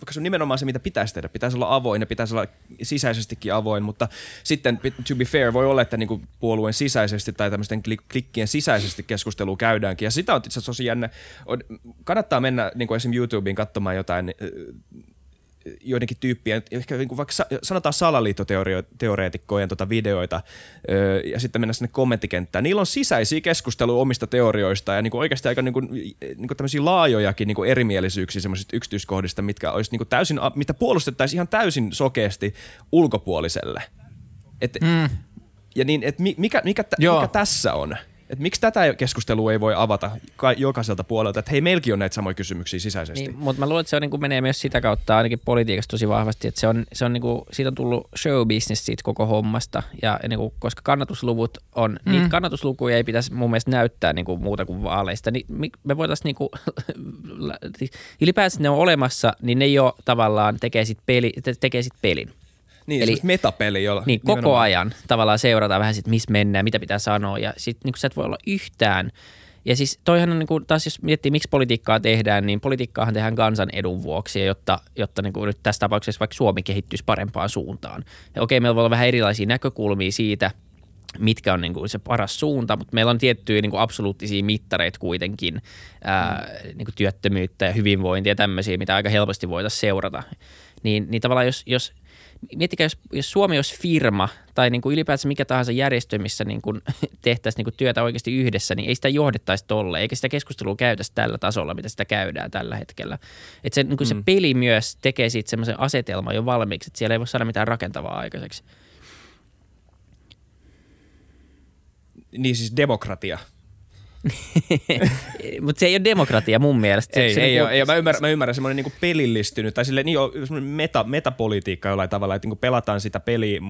vaikka se on nimenomaan se, mitä pitäisi tehdä. Pitäisi olla avoin ja pitäisi olla sisäisestikin avoin, mutta sitten to be fair voi olla, että niinku puolueen sisäisesti tai tämmöisten klikkien sisäisesti keskustelu käydäänkin. Ja sitä on itse asiassa tosi jännä. Kannattaa mennä niin kuin esimerkiksi YouTubeen katsomaan jotain joidenkin tyyppien, ehkä niin kuin vaikka sanotaan salaliittoteoreetikkojen tota videoita ja sitten mennä sinne kommenttikenttään. Niillä on sisäisiä keskusteluja omista teorioista ja niin kuin oikeasti aika niin kuin, niin kuin tämmöisiä laajojakin niin kuin erimielisyyksiä semmoisista yksityiskohdista, mitkä olisi niin kuin täysin, mitä puolustettaisiin ihan täysin sokeasti ulkopuoliselle. Et, mm. Ja niin, et mikä, mikä, mikä tässä on? Et miksi tätä keskustelua ei voi avata ka- jokaiselta puolelta, että hei, meilläkin on näitä samoja kysymyksiä sisäisesti. Niin, mutta mä luulen, että se on, niin kuin menee myös sitä kautta ainakin politiikassa tosi vahvasti, että se on, se on niin kuin, siitä on tullut show business siitä koko hommasta, ja niin kuin, koska kannatusluvut on, mm. niitä kannatuslukuja ei pitäisi mun mielestä näyttää niin kuin muuta kuin vaaleista, niin me voitaisiin niin kuin, ylipäänsä ne on olemassa, niin ne jo tavallaan tekee sit, peli, tekee sit pelin. Niin, Eli, metapeli, jolla Niin, koko ajan tavallaan seurataan vähän sit, missä mennään, mitä pitää sanoa ja sitten niin sä et voi olla yhtään ja siis toihan on niin kuin, taas jos miettii, miksi politiikkaa tehdään, niin politiikkaahan tehdään kansan edun vuoksi, jotta, jotta niin kuin nyt tässä tapauksessa vaikka Suomi kehittyisi parempaan suuntaan. Ja okei, meillä voi olla vähän erilaisia näkökulmia siitä, mitkä on niin kuin se paras suunta, mutta meillä on tiettyjä niin kuin absoluuttisia mittareita kuitenkin, ää, niin kuin työttömyyttä ja hyvinvointia ja tämmöisiä, mitä aika helposti voitaisiin seurata. Niin, niin tavallaan jos, jos – miettikää, jos, jos Suomi olisi firma tai niin kuin ylipäätään mikä tahansa järjestö, missä niin kuin tehtäisiin niin kuin työtä oikeasti yhdessä, niin ei sitä johdettaisi tolle, eikä sitä keskustelua käytäisi tällä tasolla, mitä sitä käydään tällä hetkellä. Että se, niin kuin mm. se peli myös tekee siitä semmoisen asetelman jo valmiiksi, että siellä ei voi saada mitään rakentavaa aikaiseksi. Niin siis demokratia – Mutta se ei ole demokratia mun mielestä. Ei, se ei, niinku, ole, ei Mä ymmärrän, mä ymmärrän semmoinen niinku pelillistynyt, tai sille niin semmoinen meta, metapolitiikka jollain tavalla, että niinku pelataan sitä peli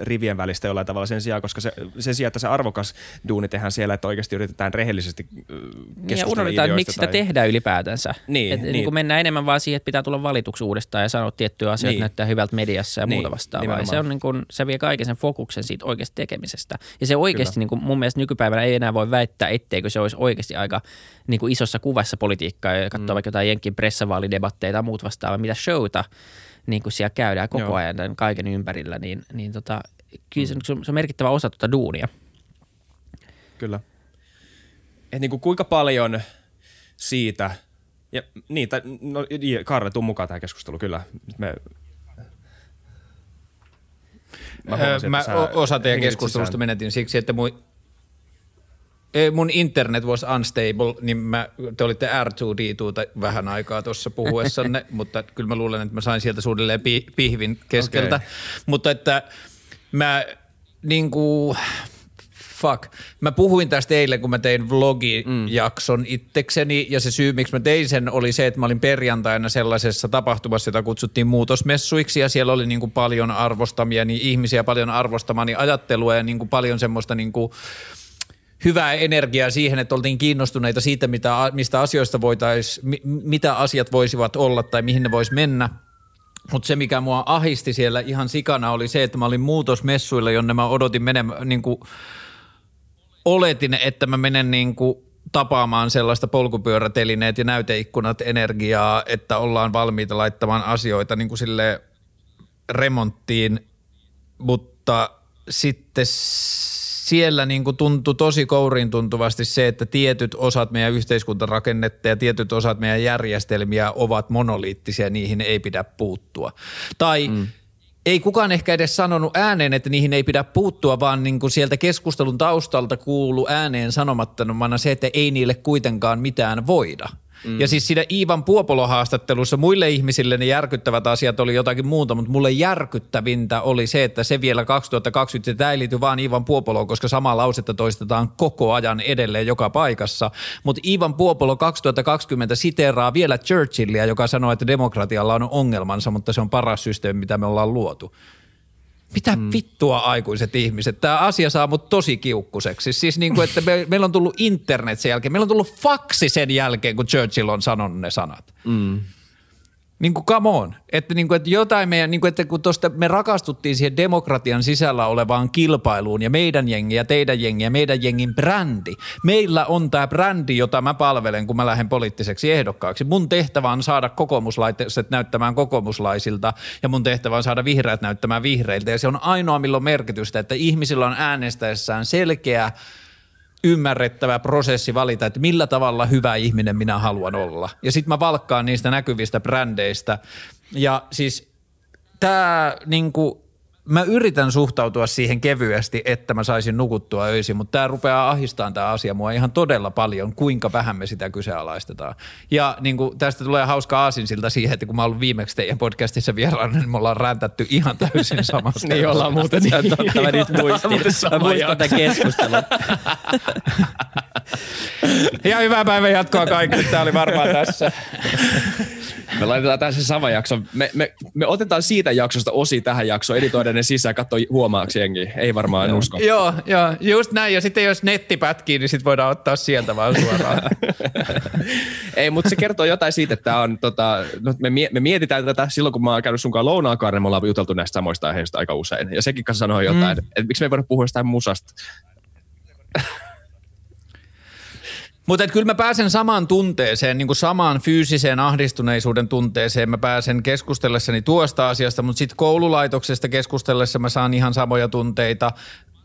rivien välistä jollain tavalla sen sijaan, koska se, sen sijaan, että se arvokas duuni tehdään siellä, että oikeasti yritetään rehellisesti keskustella niin, ja unohdetaan, miksi tai... sitä tehdään ylipäätänsä. Niin, et, niin. niin mennään enemmän vaan siihen, että pitää tulla valituksi uudestaan ja sanoa tiettyjä asioita, niin. näyttää hyvältä mediassa ja niin, muuta vastaavaa. se, on niin kuin, se vie kaiken sen fokuksen siitä oikeasta tekemisestä. Ja se oikeasti niin kuin mun mielestä nykypäivänä ei enää voi väittää, etteikö se olisi oikeasti aika niin kuin isossa kuvassa politiikkaa ja katsoo mm. vaikka jotain jenkin pressavaalidebatteja tai muut vastaavaa, mitä showta niin kuin siellä käydään koko Joo. ajan tämän kaiken ympärillä, niin, niin tota, kyllä se, mm. se on merkittävä osa tuota duunia. Kyllä. Et niin kuin kuinka paljon siitä, ja niin, tai, no, Karre, tuu mukaan tähän keskusteluun, kyllä. Me, Mä, huomasin, mä osa teidän keskustelusta sisään. menetin siksi, että mun mun internet was unstable, niin mä, te olitte R2D2 vähän aikaa tuossa puhuessanne, mutta kyllä mä luulen, että mä sain sieltä suunnilleen pi, pihvin keskeltä. Okay. Mutta että mä niin kuin, fuck. Mä puhuin tästä eilen, kun mä tein vlogijakson mm. itsekseni, ja se syy, miksi mä tein sen, oli se, että mä olin perjantaina sellaisessa tapahtumassa, jota kutsuttiin muutosmessuiksi, ja siellä oli niin kuin paljon arvostamia niin ihmisiä, paljon arvostamani ajattelua, ja niin kuin paljon semmoista niin kuin – hyvää energiaa siihen, että oltiin kiinnostuneita siitä, mitä, mistä asioista voitaisiin, mitä asiat voisivat olla tai mihin ne voisi mennä. Mutta se, mikä mua ahisti siellä ihan sikana, oli se, että mä olin muutosmessuilla, jonne mä odotin menemään, niin kuin, oletin, että mä menen niin kuin, tapaamaan sellaista polkupyörätelineet ja näyteikkunat energiaa, että ollaan valmiita laittamaan asioita niin kuin sille remonttiin, mutta sitten siellä niin kuin tuntui tosi kouriin tuntuvasti se, että tietyt osat meidän yhteiskuntarakennetta ja tietyt osat meidän järjestelmiä ovat monoliittisia, niihin ei pidä puuttua. Tai mm ei kukaan ehkä edes sanonut ääneen, että niihin ei pidä puuttua, vaan niin kuin sieltä keskustelun taustalta kuulu ääneen sanomattomana se, että ei niille kuitenkaan mitään voida – Mm. Ja siis siinä Iivan Puopolo-haastattelussa muille ihmisille ne järkyttävät asiat oli jotakin muuta, mutta mulle järkyttävintä oli se, että se vielä 2020, tämä ei liity vaan Iivan Puopoloon, koska samaa lausetta toistetaan koko ajan edelleen joka paikassa. Mutta Iivan Puopolo 2020 siteeraa vielä Churchillia, joka sanoi, että demokratialla on ongelmansa, mutta se on paras systeemi, mitä me ollaan luotu. Mitä mm. vittua aikuiset ihmiset? Tämä asia saa mut tosi kiukkuseksi. Siis niin kuin, että me, meillä on tullut internet sen jälkeen. Meillä on tullut faksi sen jälkeen, kun Churchill on sanonut ne sanat. Mm. Niin kuin come on. Että, niin kuin, että jotain meidän, niin kuin, että kun tosta me rakastuttiin siihen demokratian sisällä olevaan kilpailuun ja meidän jengi ja teidän jengi ja meidän jengin brändi. Meillä on tämä brändi, jota mä palvelen, kun mä lähden poliittiseksi ehdokkaaksi. Mun tehtävä on saada kokoomuslaiset näyttämään kokoomuslaisilta ja mun tehtävä on saada vihreät näyttämään vihreiltä. Ja se on ainoa, milloin merkitystä, että ihmisillä on äänestäessään selkeä – ymmärrettävä prosessi valita, että millä tavalla hyvä ihminen minä haluan olla. Ja sitten mä valkkaan niistä näkyvistä brändeistä. Ja siis tämä niinku, mä yritän suhtautua siihen kevyesti, että mä saisin nukuttua öisin, mutta tämä rupeaa ahistamaan tämä asia mua ihan todella paljon, kuinka vähän me sitä kyseenalaistetaan. Ja niin kuin, tästä tulee hauska aasinsilta siihen, että kun mä oon viimeksi teidän podcastissa vieraana, niin me ollaan räntätty ihan täysin samasta. niin ollaan muuten. On totta, mä nyt muistin. Mä muistan tätä keskustelua. ja hyvää päivän jatkoa kaikille. Tämä oli varmaan tässä. Me laitetaan tässä sama jakso. Me, me, me, otetaan siitä jaksosta osi tähän jaksoon, editoida ne sisään, katso huomaaksi jengi. Ei varmaan joo. usko. Joo, joo, just näin. Ja sitten jos netti pätkii, niin sitten voidaan ottaa sieltä vaan suoraan. Ei, mutta se kertoo jotain siitä, että on, tota, no me, me, mietitään tätä silloin, kun mä oon käynyt sunkaan lounaakaan, niin me ollaan juteltu näistä samoista aiheista aika usein. Ja sekin kanssa sanoo jotain, mm. että, että miksi me ei voida puhua jostain musasta. Mutta kyllä mä pääsen samaan tunteeseen, niin kuin samaan fyysiseen ahdistuneisuuden tunteeseen. Mä pääsen keskustellessani tuosta asiasta, mutta sitten koululaitoksesta keskustellessa mä saan ihan samoja tunteita.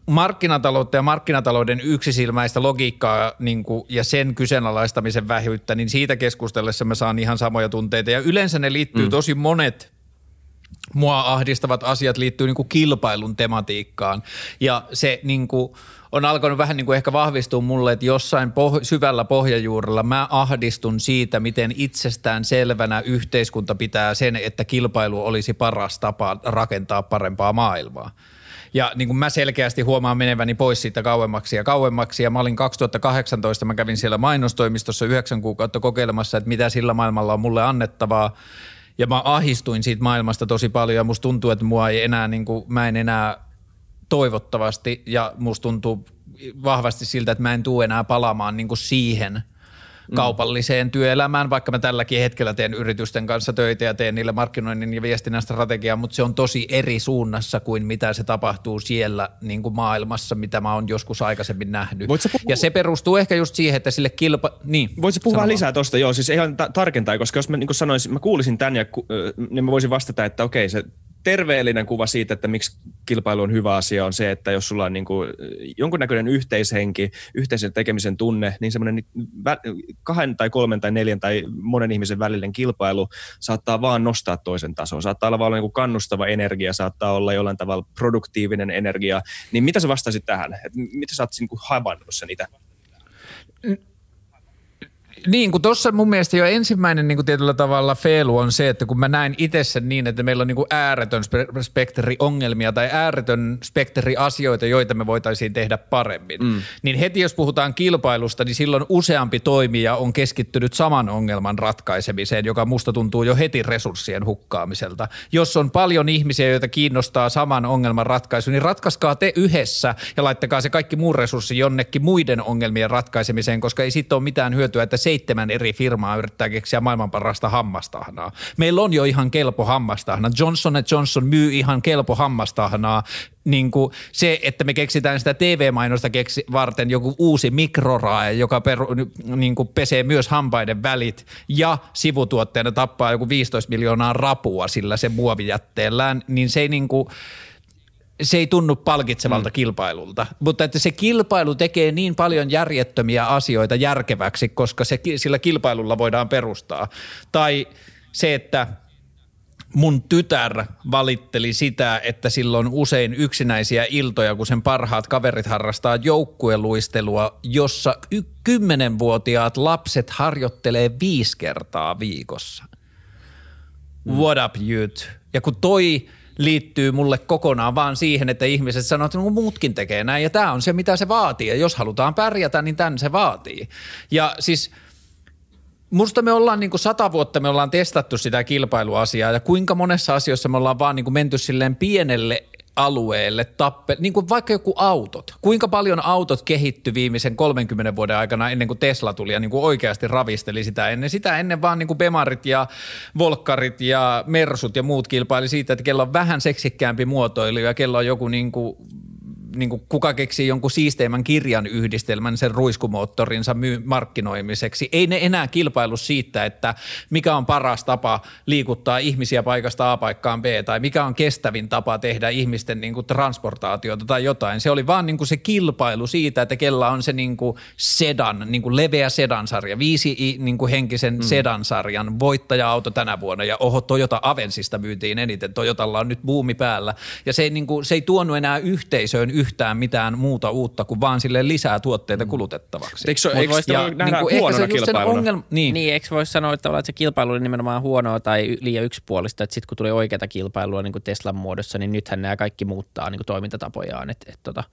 Markkinataloutta ja markkinatalouden yksisilmäistä logiikkaa niin kuin, ja sen kyseenalaistamisen vähyyttä, niin siitä keskustellessa mä saan ihan samoja tunteita. Ja yleensä ne liittyy mm. tosi monet mua ahdistavat asiat liittyy niin kuin kilpailun tematiikkaan. Ja se niin kuin – on alkanut vähän niin kuin ehkä vahvistua mulle, että jossain poh- syvällä pohjajuurella mä ahdistun siitä, miten itsestään selvänä yhteiskunta pitää sen, että kilpailu olisi paras tapa rakentaa parempaa maailmaa. Ja niin kuin mä selkeästi huomaan meneväni pois siitä kauemmaksi ja kauemmaksi. Ja mä olin 2018, mä kävin siellä mainostoimistossa yhdeksän kuukautta kokeilemassa, että mitä sillä maailmalla on mulle annettavaa. Ja mä ahistuin siitä maailmasta tosi paljon ja musta tuntuu, että mua ei enää, niin kuin, mä en enää toivottavasti ja musta tuntuu vahvasti siltä, että mä en tule enää palaamaan niin kuin siihen mm. kaupalliseen työelämään, vaikka mä tälläkin hetkellä teen yritysten kanssa töitä ja teen niille markkinoinnin ja viestinnän strategiaa, mutta se on tosi eri suunnassa kuin mitä se tapahtuu siellä niin kuin maailmassa, mitä mä oon joskus aikaisemmin nähnyt. Puhua? Ja se perustuu ehkä just siihen, että sille kilpa... Niin, Voitko puhua lisää tuosta? Joo, siis ihan ta- tarkentaa, koska jos mä niin sanoisin, mä kuulisin tän ja niin mä voisin vastata, että okei, se terveellinen kuva siitä, että miksi kilpailu on hyvä asia, on se, että jos sulla on niin kuin jonkunnäköinen yhteishenki, yhteisen tekemisen tunne, niin semmoinen kahden tai kolmen tai neljän tai monen ihmisen välinen kilpailu saattaa vaan nostaa toisen tasoa. Saattaa olla vaan niin kuin kannustava energia, saattaa olla jollain tavalla produktiivinen energia. Niin mitä sä vastaisit tähän? Et mitä sä oot niin havainnut sen itse? Niin, kun tuossa mun mielestä jo ensimmäinen niin kuin tietyllä tavalla feilu on se, että kun mä näin itse sen niin, että meillä on niin kuin ääretön spektri ongelmia tai ääretön spektri asioita, joita me voitaisiin tehdä paremmin, mm. niin heti jos puhutaan kilpailusta, niin silloin useampi toimija on keskittynyt saman ongelman ratkaisemiseen, joka musta tuntuu jo heti resurssien hukkaamiselta. Jos on paljon ihmisiä, joita kiinnostaa saman ongelman ratkaisu, niin ratkaiskaa te yhdessä ja laittakaa se kaikki muu resurssi jonnekin muiden ongelmien ratkaisemiseen, koska ei siitä ole mitään hyötyä, että se seitsemän eri firmaa yrittää keksiä maailman parasta hammastahnaa. Meillä on jo ihan kelpo hammastahna. Johnson Johnson myy ihan kelpo hammastahnaa. Niin kuin se, että me keksitään sitä TV-mainosta keksi varten joku uusi mikrorae, joka peru, niin kuin pesee myös hampaiden välit ja sivutuotteena tappaa joku 15 miljoonaa rapua sillä se muovijätteellään, niin se ei niin kuin – se ei tunnu palkitsevalta mm. kilpailulta, mutta että se kilpailu tekee niin paljon järjettömiä asioita järkeväksi, koska se, sillä kilpailulla voidaan perustaa. Tai se, että mun tytär valitteli sitä, että silloin usein yksinäisiä iltoja, kun sen parhaat kaverit harrastaa joukkueluistelua, jossa y- kymmenenvuotiaat lapset harjoittelee viisi kertaa viikossa. Mm. What up, youth? Ja kun toi – liittyy mulle kokonaan vaan siihen, että ihmiset sanoo, että no, muutkin tekee näin ja tämä on se, mitä se vaatii. Ja jos halutaan pärjätä, niin tämän se vaatii. Ja siis musta me ollaan niin kuin sata vuotta me ollaan testattu sitä kilpailuasiaa ja kuinka monessa asioissa me ollaan vaan niin kuin menty silleen pienelle alueelle tappe, niin kuin vaikka joku autot. Kuinka paljon autot kehitty viimeisen 30 vuoden aikana ennen kuin Tesla tuli ja niin kuin oikeasti ravisteli sitä ennen. Sitä ennen vaan niin kuin Bemarit ja Volkkarit ja Mersut ja muut kilpaili siitä, että kello on vähän seksikkäämpi muotoilu ja kello on joku niin kuin niin kuin kuka keksii jonkun siisteimmän kirjan yhdistelmän sen ruiskumoottorinsa myy- markkinoimiseksi. Ei ne enää kilpailu siitä, että mikä on paras tapa liikuttaa ihmisiä paikasta A paikkaan B tai mikä on kestävin tapa tehdä ihmisten niin kuin transportaatiota tai jotain. Se oli vaan niin kuin se kilpailu siitä, että kella on se niin kuin sedan, niin kuin leveä sedansarja, viisi niin kuin henkisen mm. sedansarjan voittaja-auto tänä vuonna ja oho Toyota Avensista myytiin eniten, Toyotalla on nyt buumi päällä ja se ei, niin kuin, se ei tuonut enää yhteisöön yhtään mitään muuta uutta kuin vaan sille lisää tuotteita kulutettavaksi. Eikö, se, eikö ja, nähdä niin kuin, huonona kilpailuna? Ongelma, niin. niin, eikö voisi sanoa, että, että se kilpailu oli nimenomaan huonoa tai liian yksipuolista, että sitten kun tuli oikeata kilpailua niin kuin Teslan muodossa, niin nythän nämä kaikki muuttaa niin kuin toimintatapojaan. Et, et, tota.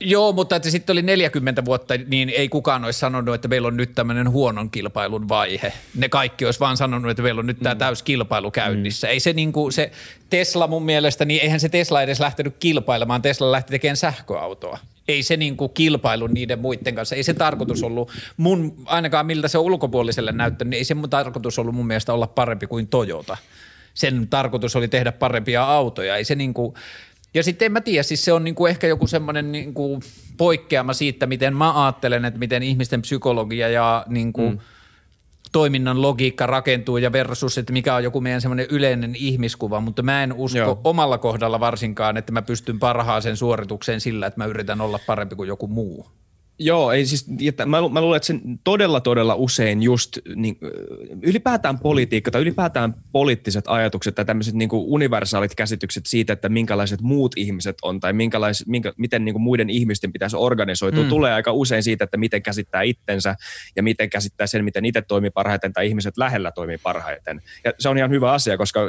Joo, mutta että sitten oli 40 vuotta, niin ei kukaan olisi sanonut, että meillä on nyt tämmöinen huonon kilpailun vaihe. Ne kaikki olisi vaan sanonut, että meillä on nyt tämä mm. täys kilpailu käynnissä. Mm. Ei se niin kuin se Tesla mun mielestä, niin eihän se Tesla edes lähtenyt kilpailemaan, Tesla lähti tekemään sähköautoa. Ei se niin kuin kilpailu niiden muiden kanssa, ei se tarkoitus ollut mun, ainakaan miltä se ulkopuoliselle näyttänyt, niin ei se mun tarkoitus ollut mun mielestä olla parempi kuin Toyota. Sen tarkoitus oli tehdä parempia autoja, ei se niin kuin, ja sitten en mä tiedä, siis se on niinku ehkä joku semmoinen niinku poikkeama siitä, miten mä ajattelen, että miten ihmisten psykologia ja niinku mm. toiminnan logiikka rakentuu ja versus, että mikä on joku meidän semmoinen yleinen ihmiskuva, mutta mä en usko Joo. omalla kohdalla varsinkaan, että mä pystyn parhaaseen suoritukseen sillä, että mä yritän olla parempi kuin joku muu. Joo, ei siis, että mä, mä luulen, että sen todella todella usein just niin, ylipäätään politiikka tai ylipäätään poliittiset ajatukset tai tämmöiset niin universaalit käsitykset siitä, että minkälaiset muut ihmiset on tai minkälais, minkä, miten niin kuin muiden ihmisten pitäisi organisoitua, mm. tulee aika usein siitä, että miten käsittää itsensä ja miten käsittää sen, miten itse toimii parhaiten tai ihmiset lähellä toimii parhaiten. Ja se on ihan hyvä asia, koska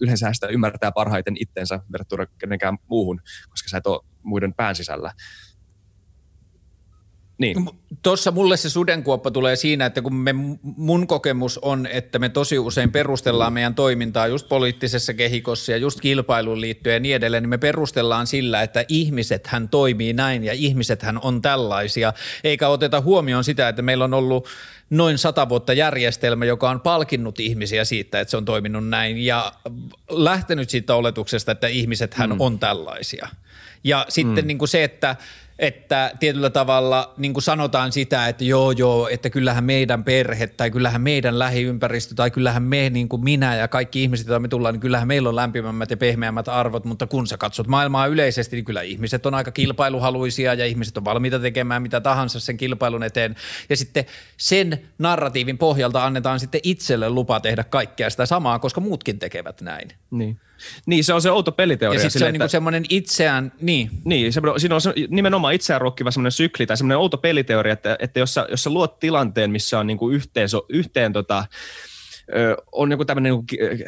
yleensä sitä ymmärtää parhaiten itsensä verrattuna kenenkään muuhun, koska sä et ole muiden pään sisällä. Niin. Tuossa mulle se sudenkuoppa tulee siinä, että kun me, mun kokemus on, että me tosi usein perustellaan meidän toimintaa just poliittisessa kehikossa ja just kilpailuun liittyen ja niin edelleen, niin me perustellaan sillä, että ihmiset hän toimii näin ja ihmiset hän on tällaisia, eikä oteta huomioon sitä, että meillä on ollut noin sata vuotta järjestelmä, joka on palkinnut ihmisiä siitä, että se on toiminut näin ja lähtenyt siitä oletuksesta, että ihmiset hän mm. on tällaisia. Ja sitten mm. niin kuin se, että – että tietyllä tavalla niin kuin sanotaan sitä, että joo joo, että kyllähän meidän perhe tai kyllähän meidän lähiympäristö tai kyllähän me niin kuin minä ja kaikki ihmiset, joita me tullaan, niin kyllähän meillä on lämpimämmät ja pehmeämmät arvot, mutta kun sä katsot maailmaa yleisesti, niin kyllä ihmiset on aika kilpailuhaluisia ja ihmiset on valmiita tekemään mitä tahansa sen kilpailun eteen ja sitten sen narratiivin pohjalta annetaan sitten itselle lupa tehdä kaikkea sitä samaa, koska muutkin tekevät näin. Niin. Niin, se on se outo peliteoria. Ja sitten se on niinku semmoinen itseään, niin. Niin, se, siinä on se, nimenomaan itseään rokkiva semmoinen sykli tai semmoinen outo peliteoria, että, että jos, sä, jos sä luot tilanteen, missä on niinku yhteen, yhteen tota, on joku tämmöinen niin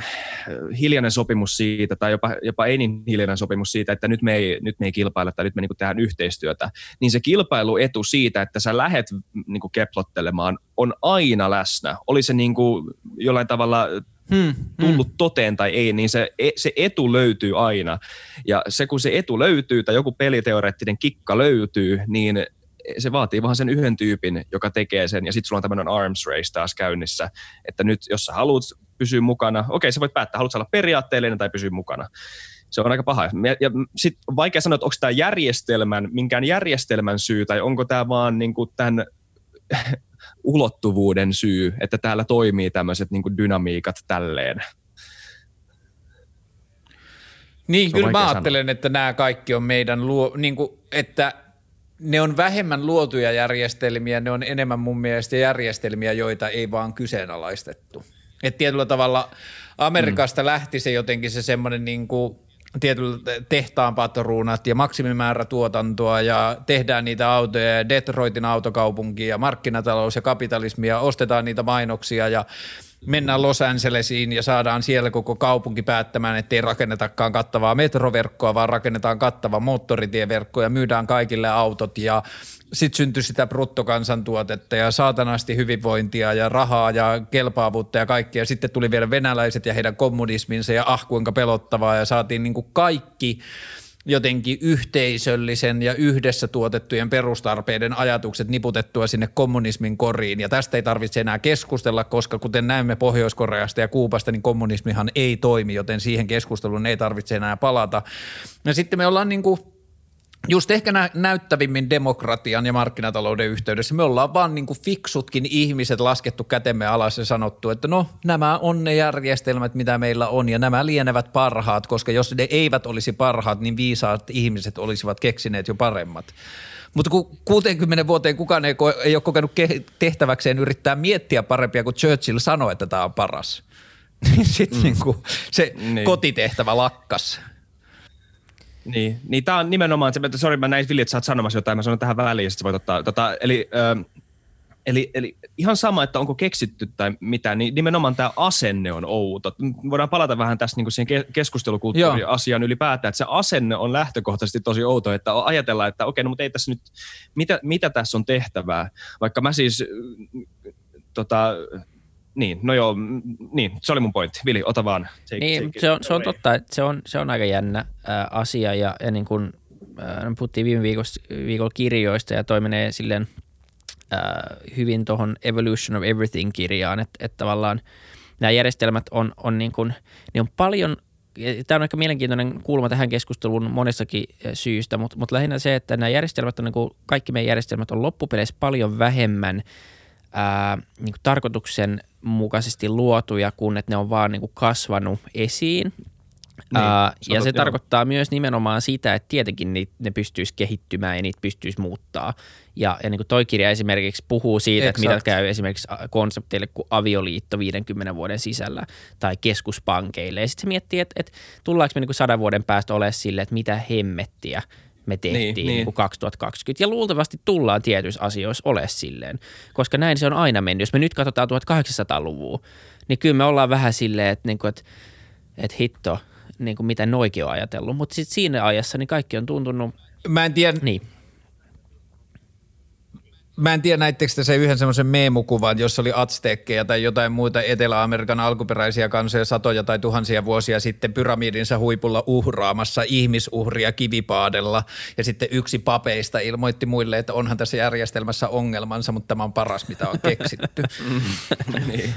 hiljainen sopimus siitä, tai jopa, jopa ei niin hiljainen sopimus siitä, että nyt me ei, nyt me ei kilpailla tai nyt me niin tehdään yhteistyötä, niin se kilpailuetu siitä, että sä lähet niin keplottelemaan, on aina läsnä. Oli se niin kuin jollain tavalla hmm, tullut hmm. toteen tai ei, niin se, e, se etu löytyy aina. Ja se kun se etu löytyy tai joku peliteoreettinen kikka löytyy, niin se vaatii vaan sen yhden tyypin, joka tekee sen, ja sitten sulla on tämmöinen arms race taas käynnissä, että nyt jos sä haluat pysyä mukana, okei sä voit päättää, haluatko olla periaatteellinen tai pysyä mukana. Se on aika paha. Ja sitten vaikea sanoa, että onko tämä järjestelmän, minkään järjestelmän syy, tai onko tämä vaan niin kuin tämän ulottuvuuden syy, että täällä toimii tämmöiset niin dynamiikat tälleen. Niin, kyllä mä ajattelen, sanoa. että nämä kaikki on meidän, luo, niin kuin, että ne on vähemmän luotuja järjestelmiä, ne on enemmän mun mielestä järjestelmiä, joita ei vaan kyseenalaistettu. Että tietyllä tavalla Amerikasta mm. lähti se jotenkin se semmoinen niin kuin tietyllä tehtaan patruunat ja maksimimäärä tuotantoa ja tehdään niitä autoja ja Detroitin autokaupunki ja markkinatalous ja kapitalismi ja ostetaan niitä mainoksia ja mennään Los Angelesiin ja saadaan siellä koko kaupunki päättämään, ettei rakennetakaan kattavaa metroverkkoa, vaan rakennetaan kattava moottoritieverkko ja myydään kaikille autot ja sitten syntyi sitä bruttokansantuotetta ja saatanasti hyvinvointia ja rahaa ja kelpaavuutta ja kaikkea. Sitten tuli vielä venäläiset ja heidän kommunisminsa ja ah kuinka pelottavaa ja saatiin niin kuin kaikki jotenkin yhteisöllisen ja yhdessä tuotettujen perustarpeiden ajatukset niputettua sinne kommunismin koriin. Ja tästä ei tarvitse enää keskustella, koska kuten näemme Pohjois-Koreasta ja Kuupasta, niin kommunismihan ei toimi, joten siihen keskusteluun ei tarvitse enää palata. Ja sitten me ollaan niin kuin just ehkä nä- näyttävimmin demokratian ja markkinatalouden yhteydessä me ollaan vaan niin kuin fiksutkin ihmiset laskettu kätemme alas ja sanottu, että no nämä on ne järjestelmät, mitä meillä on ja nämä lienevät parhaat, koska jos ne eivät olisi parhaat, niin viisaat ihmiset olisivat keksineet jo paremmat. Mutta kun 60 vuoteen kukaan ei, ko- ei ole kokenut ke- tehtäväkseen yrittää miettiä parempia, kun Churchill sanoi, että tämä on paras. Niin sitten mm. niin se niin. kotitehtävä lakkas. Niin, niin tämä on nimenomaan se, että sori mä näin Vili, että sä oot sanomassa jotain, mä sanon tähän väliin ja sitten voit ottaa, tota, eli, ö, eli, eli ihan sama, että onko keksitty tai mitä, niin nimenomaan tämä asenne on outo. Voidaan palata vähän tässä niin siihen keskustelukulttuuriasiaan ylipäätään, että se asenne on lähtökohtaisesti tosi outo, että ajatellaan, että okei, no mutta ei tässä nyt, mitä, mitä tässä on tehtävää, vaikka mä siis tota, niin, no joo, niin, se oli mun pointti. Vili, ota vaan. Se, niin, se, se, on, se on totta, että se on, se on aika jännä ää, asia ja, ja niin kuin ää, puhuttiin viime viikolla, viikolla kirjoista ja toi menee silleen ää, hyvin tuohon Evolution of Everything-kirjaan, että, että tavallaan nämä järjestelmät on, on, niin kuin, niin on paljon Tämä on aika mielenkiintoinen kulma tähän keskusteluun monessakin syystä, mutta, mutta lähinnä se, että nämä järjestelmät on niin kuin, kaikki meidän järjestelmät on loppupeleissä paljon vähemmän ää, niin kuin tarkoituksen mukaisesti luotuja, kun että ne on vaan niin kuin kasvanut esiin. Niin, uh, ja se joo. tarkoittaa myös nimenomaan sitä, että tietenkin ne, ne pystyisi kehittymään ja niitä pystyisi muuttaa. Ja, ja niin kuin toi kirja esimerkiksi puhuu siitä, Exakt. että mitä käy esimerkiksi konsepteille kuin avioliitto 50 vuoden sisällä tai keskuspankeille. Ja sitten se miettii, että, että tullaanko me niin kuin sadan vuoden päästä olemaan sille, että mitä hemmettiä – me tehtiin niin, niin. 2020. Ja luultavasti tullaan tietyissä asioissa ole silleen, koska näin se on aina mennyt. Jos me nyt katsotaan 1800-luvua, niin kyllä me ollaan vähän silleen, että, niin kuin, että, että hitto, niin kuin mitä noikin on ajatellut. Mutta sitten siinä ajassa niin kaikki on tuntunut... Mä en tiedä, niin. Mä en tiedä, näittekö te se yhden semmoisen meemukuvan, jossa oli atsteekkeja tai jotain muita Etelä-Amerikan alkuperäisiä kansoja satoja tai tuhansia vuosia sitten pyramidinsa huipulla uhraamassa ihmisuhria kivipaadella. Ja sitten yksi papeista ilmoitti muille, että onhan tässä järjestelmässä ongelmansa, mutta tämä on paras, mitä on keksitty. niin.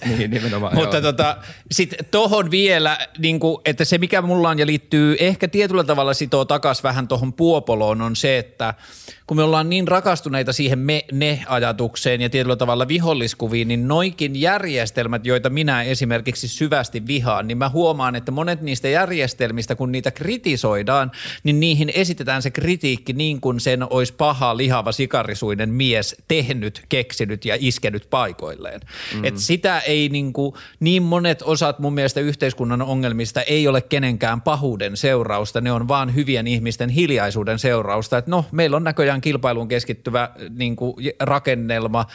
niin, nimenomaan. Mutta tota, sitten tohon vielä, niin kuin, että se mikä mulla on ja liittyy ehkä tietyllä tavalla sitoo takas vähän tuohon Puopoloon on se, että kun me ollaan niin rakastuneita siihen me-ne-ajatukseen ja tietyllä tavalla viholliskuviin, niin noikin järjestelmät, joita minä esimerkiksi syvästi vihaan, niin mä huomaan, että monet niistä järjestelmistä, kun niitä kritisoidaan, niin niihin esitetään se kritiikki niin kuin sen olisi paha, lihava, sikarisuinen mies tehnyt, keksinyt ja iskenyt paikoilleen. Mm. Et sitä ei niin, kuin, niin monet osat mun mielestä yhteiskunnan ongelmista ei ole kenenkään pahuuden seurausta, ne on vaan hyvien ihmisten hiljaisuuden seurausta, että no meillä on näköjään kilpailuun keskittyvä niin kuin rakennelma,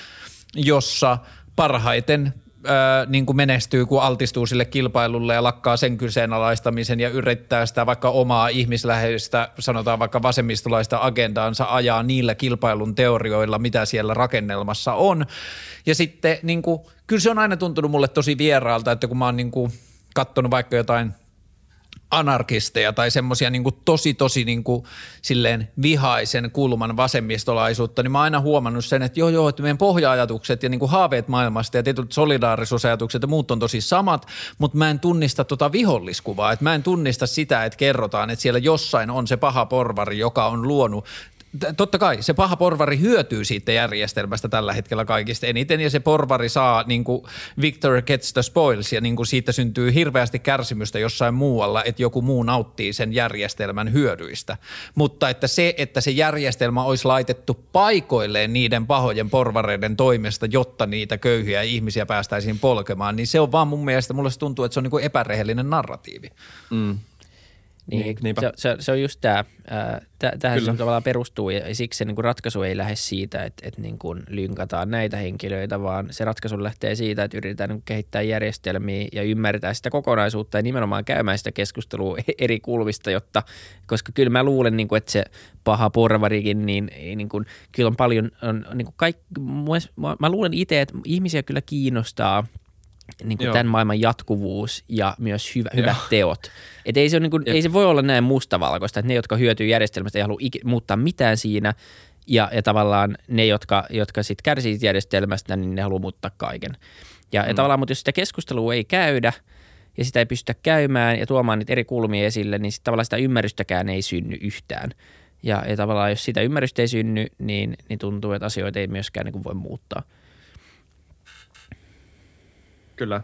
jossa parhaiten Öö, niin kuin menestyy, kun altistuu sille kilpailulle ja lakkaa sen kyseenalaistamisen ja yrittää sitä vaikka omaa ihmisläheistä, sanotaan vaikka vasemmistolaista agendaansa ajaa niillä kilpailun teorioilla, mitä siellä rakennelmassa on. Ja sitten niin kuin, kyllä se on aina tuntunut mulle tosi vieraalta, että kun mä oon niin kuin, kattonut vaikka jotain anarkisteja tai semmoisia niin tosi tosi niin kuin, silleen vihaisen kulman vasemmistolaisuutta, niin mä oon aina huomannut sen, että joo joo, että meidän pohja-ajatukset ja niin kuin haaveet maailmasta ja tietyt solidaarisuusajatukset ja muut on tosi samat, mutta mä en tunnista tota viholliskuvaa, että mä en tunnista sitä, että kerrotaan, että siellä jossain on se paha porvari, joka on luonut totta kai se paha porvari hyötyy siitä järjestelmästä tällä hetkellä kaikista eniten ja se porvari saa niin kuin Victor gets the spoils ja niin kuin siitä syntyy hirveästi kärsimystä jossain muualla, että joku muu nauttii sen järjestelmän hyödyistä. Mutta että se, että se järjestelmä olisi laitettu paikoilleen niiden pahojen porvareiden toimesta, jotta niitä köyhiä ihmisiä päästäisiin polkemaan, niin se on vaan mun mielestä, mulle se tuntuu, että se on niin kuin epärehellinen narratiivi. Mm. Niin, se, se, se on just tämä. Tähän se tavallaan perustuu ja siksi se niin kuin ratkaisu ei lähde siitä, että, että niin kuin lynkataan näitä henkilöitä, vaan se ratkaisu lähtee siitä, että yritetään niin kehittää järjestelmiä ja ymmärtää sitä kokonaisuutta ja nimenomaan käymään sitä keskustelua eri kulmista, jotta, koska kyllä mä luulen, niin kuin, että se paha porvarikin, niin, niin kuin, kyllä on paljon, on, niin kuin kaikki, mä, mä luulen itse, että ihmisiä kyllä kiinnostaa – niin kuin tämän maailman jatkuvuus ja myös hyvä, hyvät teot. Et ei, se on niin kuin, ei se voi olla näin mustavalkoista, että ne, jotka hyötyy järjestelmästä, ei halua ik- muuttaa mitään siinä, ja, ja tavallaan ne, jotka, jotka sitten kärsii järjestelmästä, niin ne haluaa muuttaa kaiken. Ja, mm. ja tavallaan, mutta jos sitä keskustelua ei käydä ja sitä ei pystytä käymään ja tuomaan niitä eri kulmia esille, niin sitten tavallaan sitä ymmärrystäkään ei synny yhtään. Ja, ja tavallaan jos sitä ymmärrystä ei synny, niin, niin tuntuu, että asioita ei myöskään niin kuin voi muuttaa. Kyllä.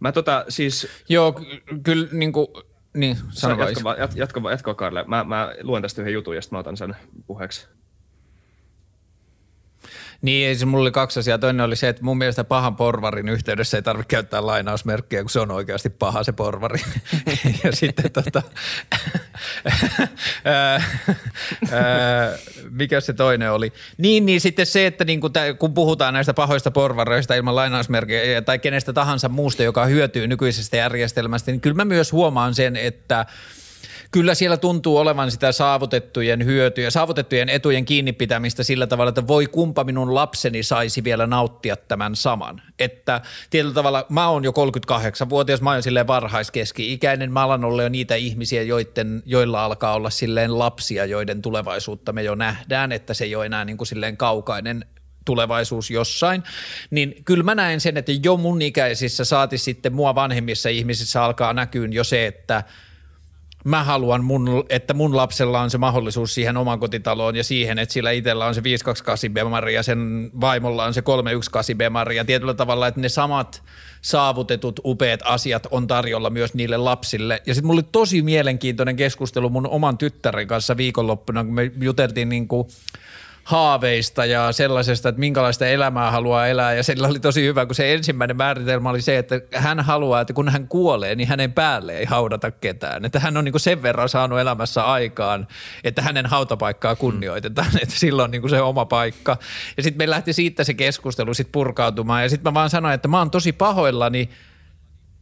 Mä tota siis... Joo, kyllä niin kuin, niin, sano jatka, vaan, jatka, jatka, jatka Karle. Mä, mä luen tästä yhden jutun ja sitten mä otan sen puheeksi. Niin, se mulla oli kaksi asiaa. Toinen oli se, että mun mielestä pahan porvarin yhteydessä ei tarvitse käyttää lainausmerkkiä, kun se on oikeasti paha se porvari. ja sitten tota, mikä se toinen oli? Niin, niin sitten se, että niin kun, kun puhutaan näistä pahoista porvareista ilman lainausmerkkiä tai kenestä tahansa muusta, joka hyötyy nykyisestä järjestelmästä, niin kyllä mä myös huomaan sen, että – kyllä siellä tuntuu olevan sitä saavutettujen hyötyjä, saavutettujen etujen kiinni pitämistä sillä tavalla, että voi kumpa minun lapseni saisi vielä nauttia tämän saman. Että tietyllä tavalla mä oon jo 38-vuotias, mä oon silleen varhaiskeski-ikäinen, mä alan olla jo niitä ihmisiä, joiden, joilla alkaa olla silleen lapsia, joiden tulevaisuutta me jo nähdään, että se ei ole enää niin kuin silleen kaukainen tulevaisuus jossain, niin kyllä mä näen sen, että jo mun ikäisissä saati sitten mua vanhemmissa ihmisissä alkaa näkyä jo se, että – mä haluan, mun, että mun lapsella on se mahdollisuus siihen omakotitaloon ja siihen, että sillä itsellä on se 528 bemari ja sen vaimolla on se 318 bemari ja tietyllä tavalla, että ne samat saavutetut upeat asiat on tarjolla myös niille lapsille. Ja sitten mulla oli tosi mielenkiintoinen keskustelu mun oman tyttären kanssa viikonloppuna, kun me juteltiin niin kuin – haaveista ja sellaisesta, että minkälaista elämää haluaa elää. Ja sillä oli tosi hyvä, kun se ensimmäinen määritelmä oli se, että hän haluaa, että kun hän kuolee, niin hänen päälle ei haudata ketään. Että hän on niin sen verran saanut elämässä aikaan, että hänen hautapaikkaa kunnioitetaan, että sillä on niin se oma paikka. Ja sitten me lähti siitä se keskustelu sit purkautumaan. Ja sitten mä vaan sanoin, että mä oon tosi pahoillani,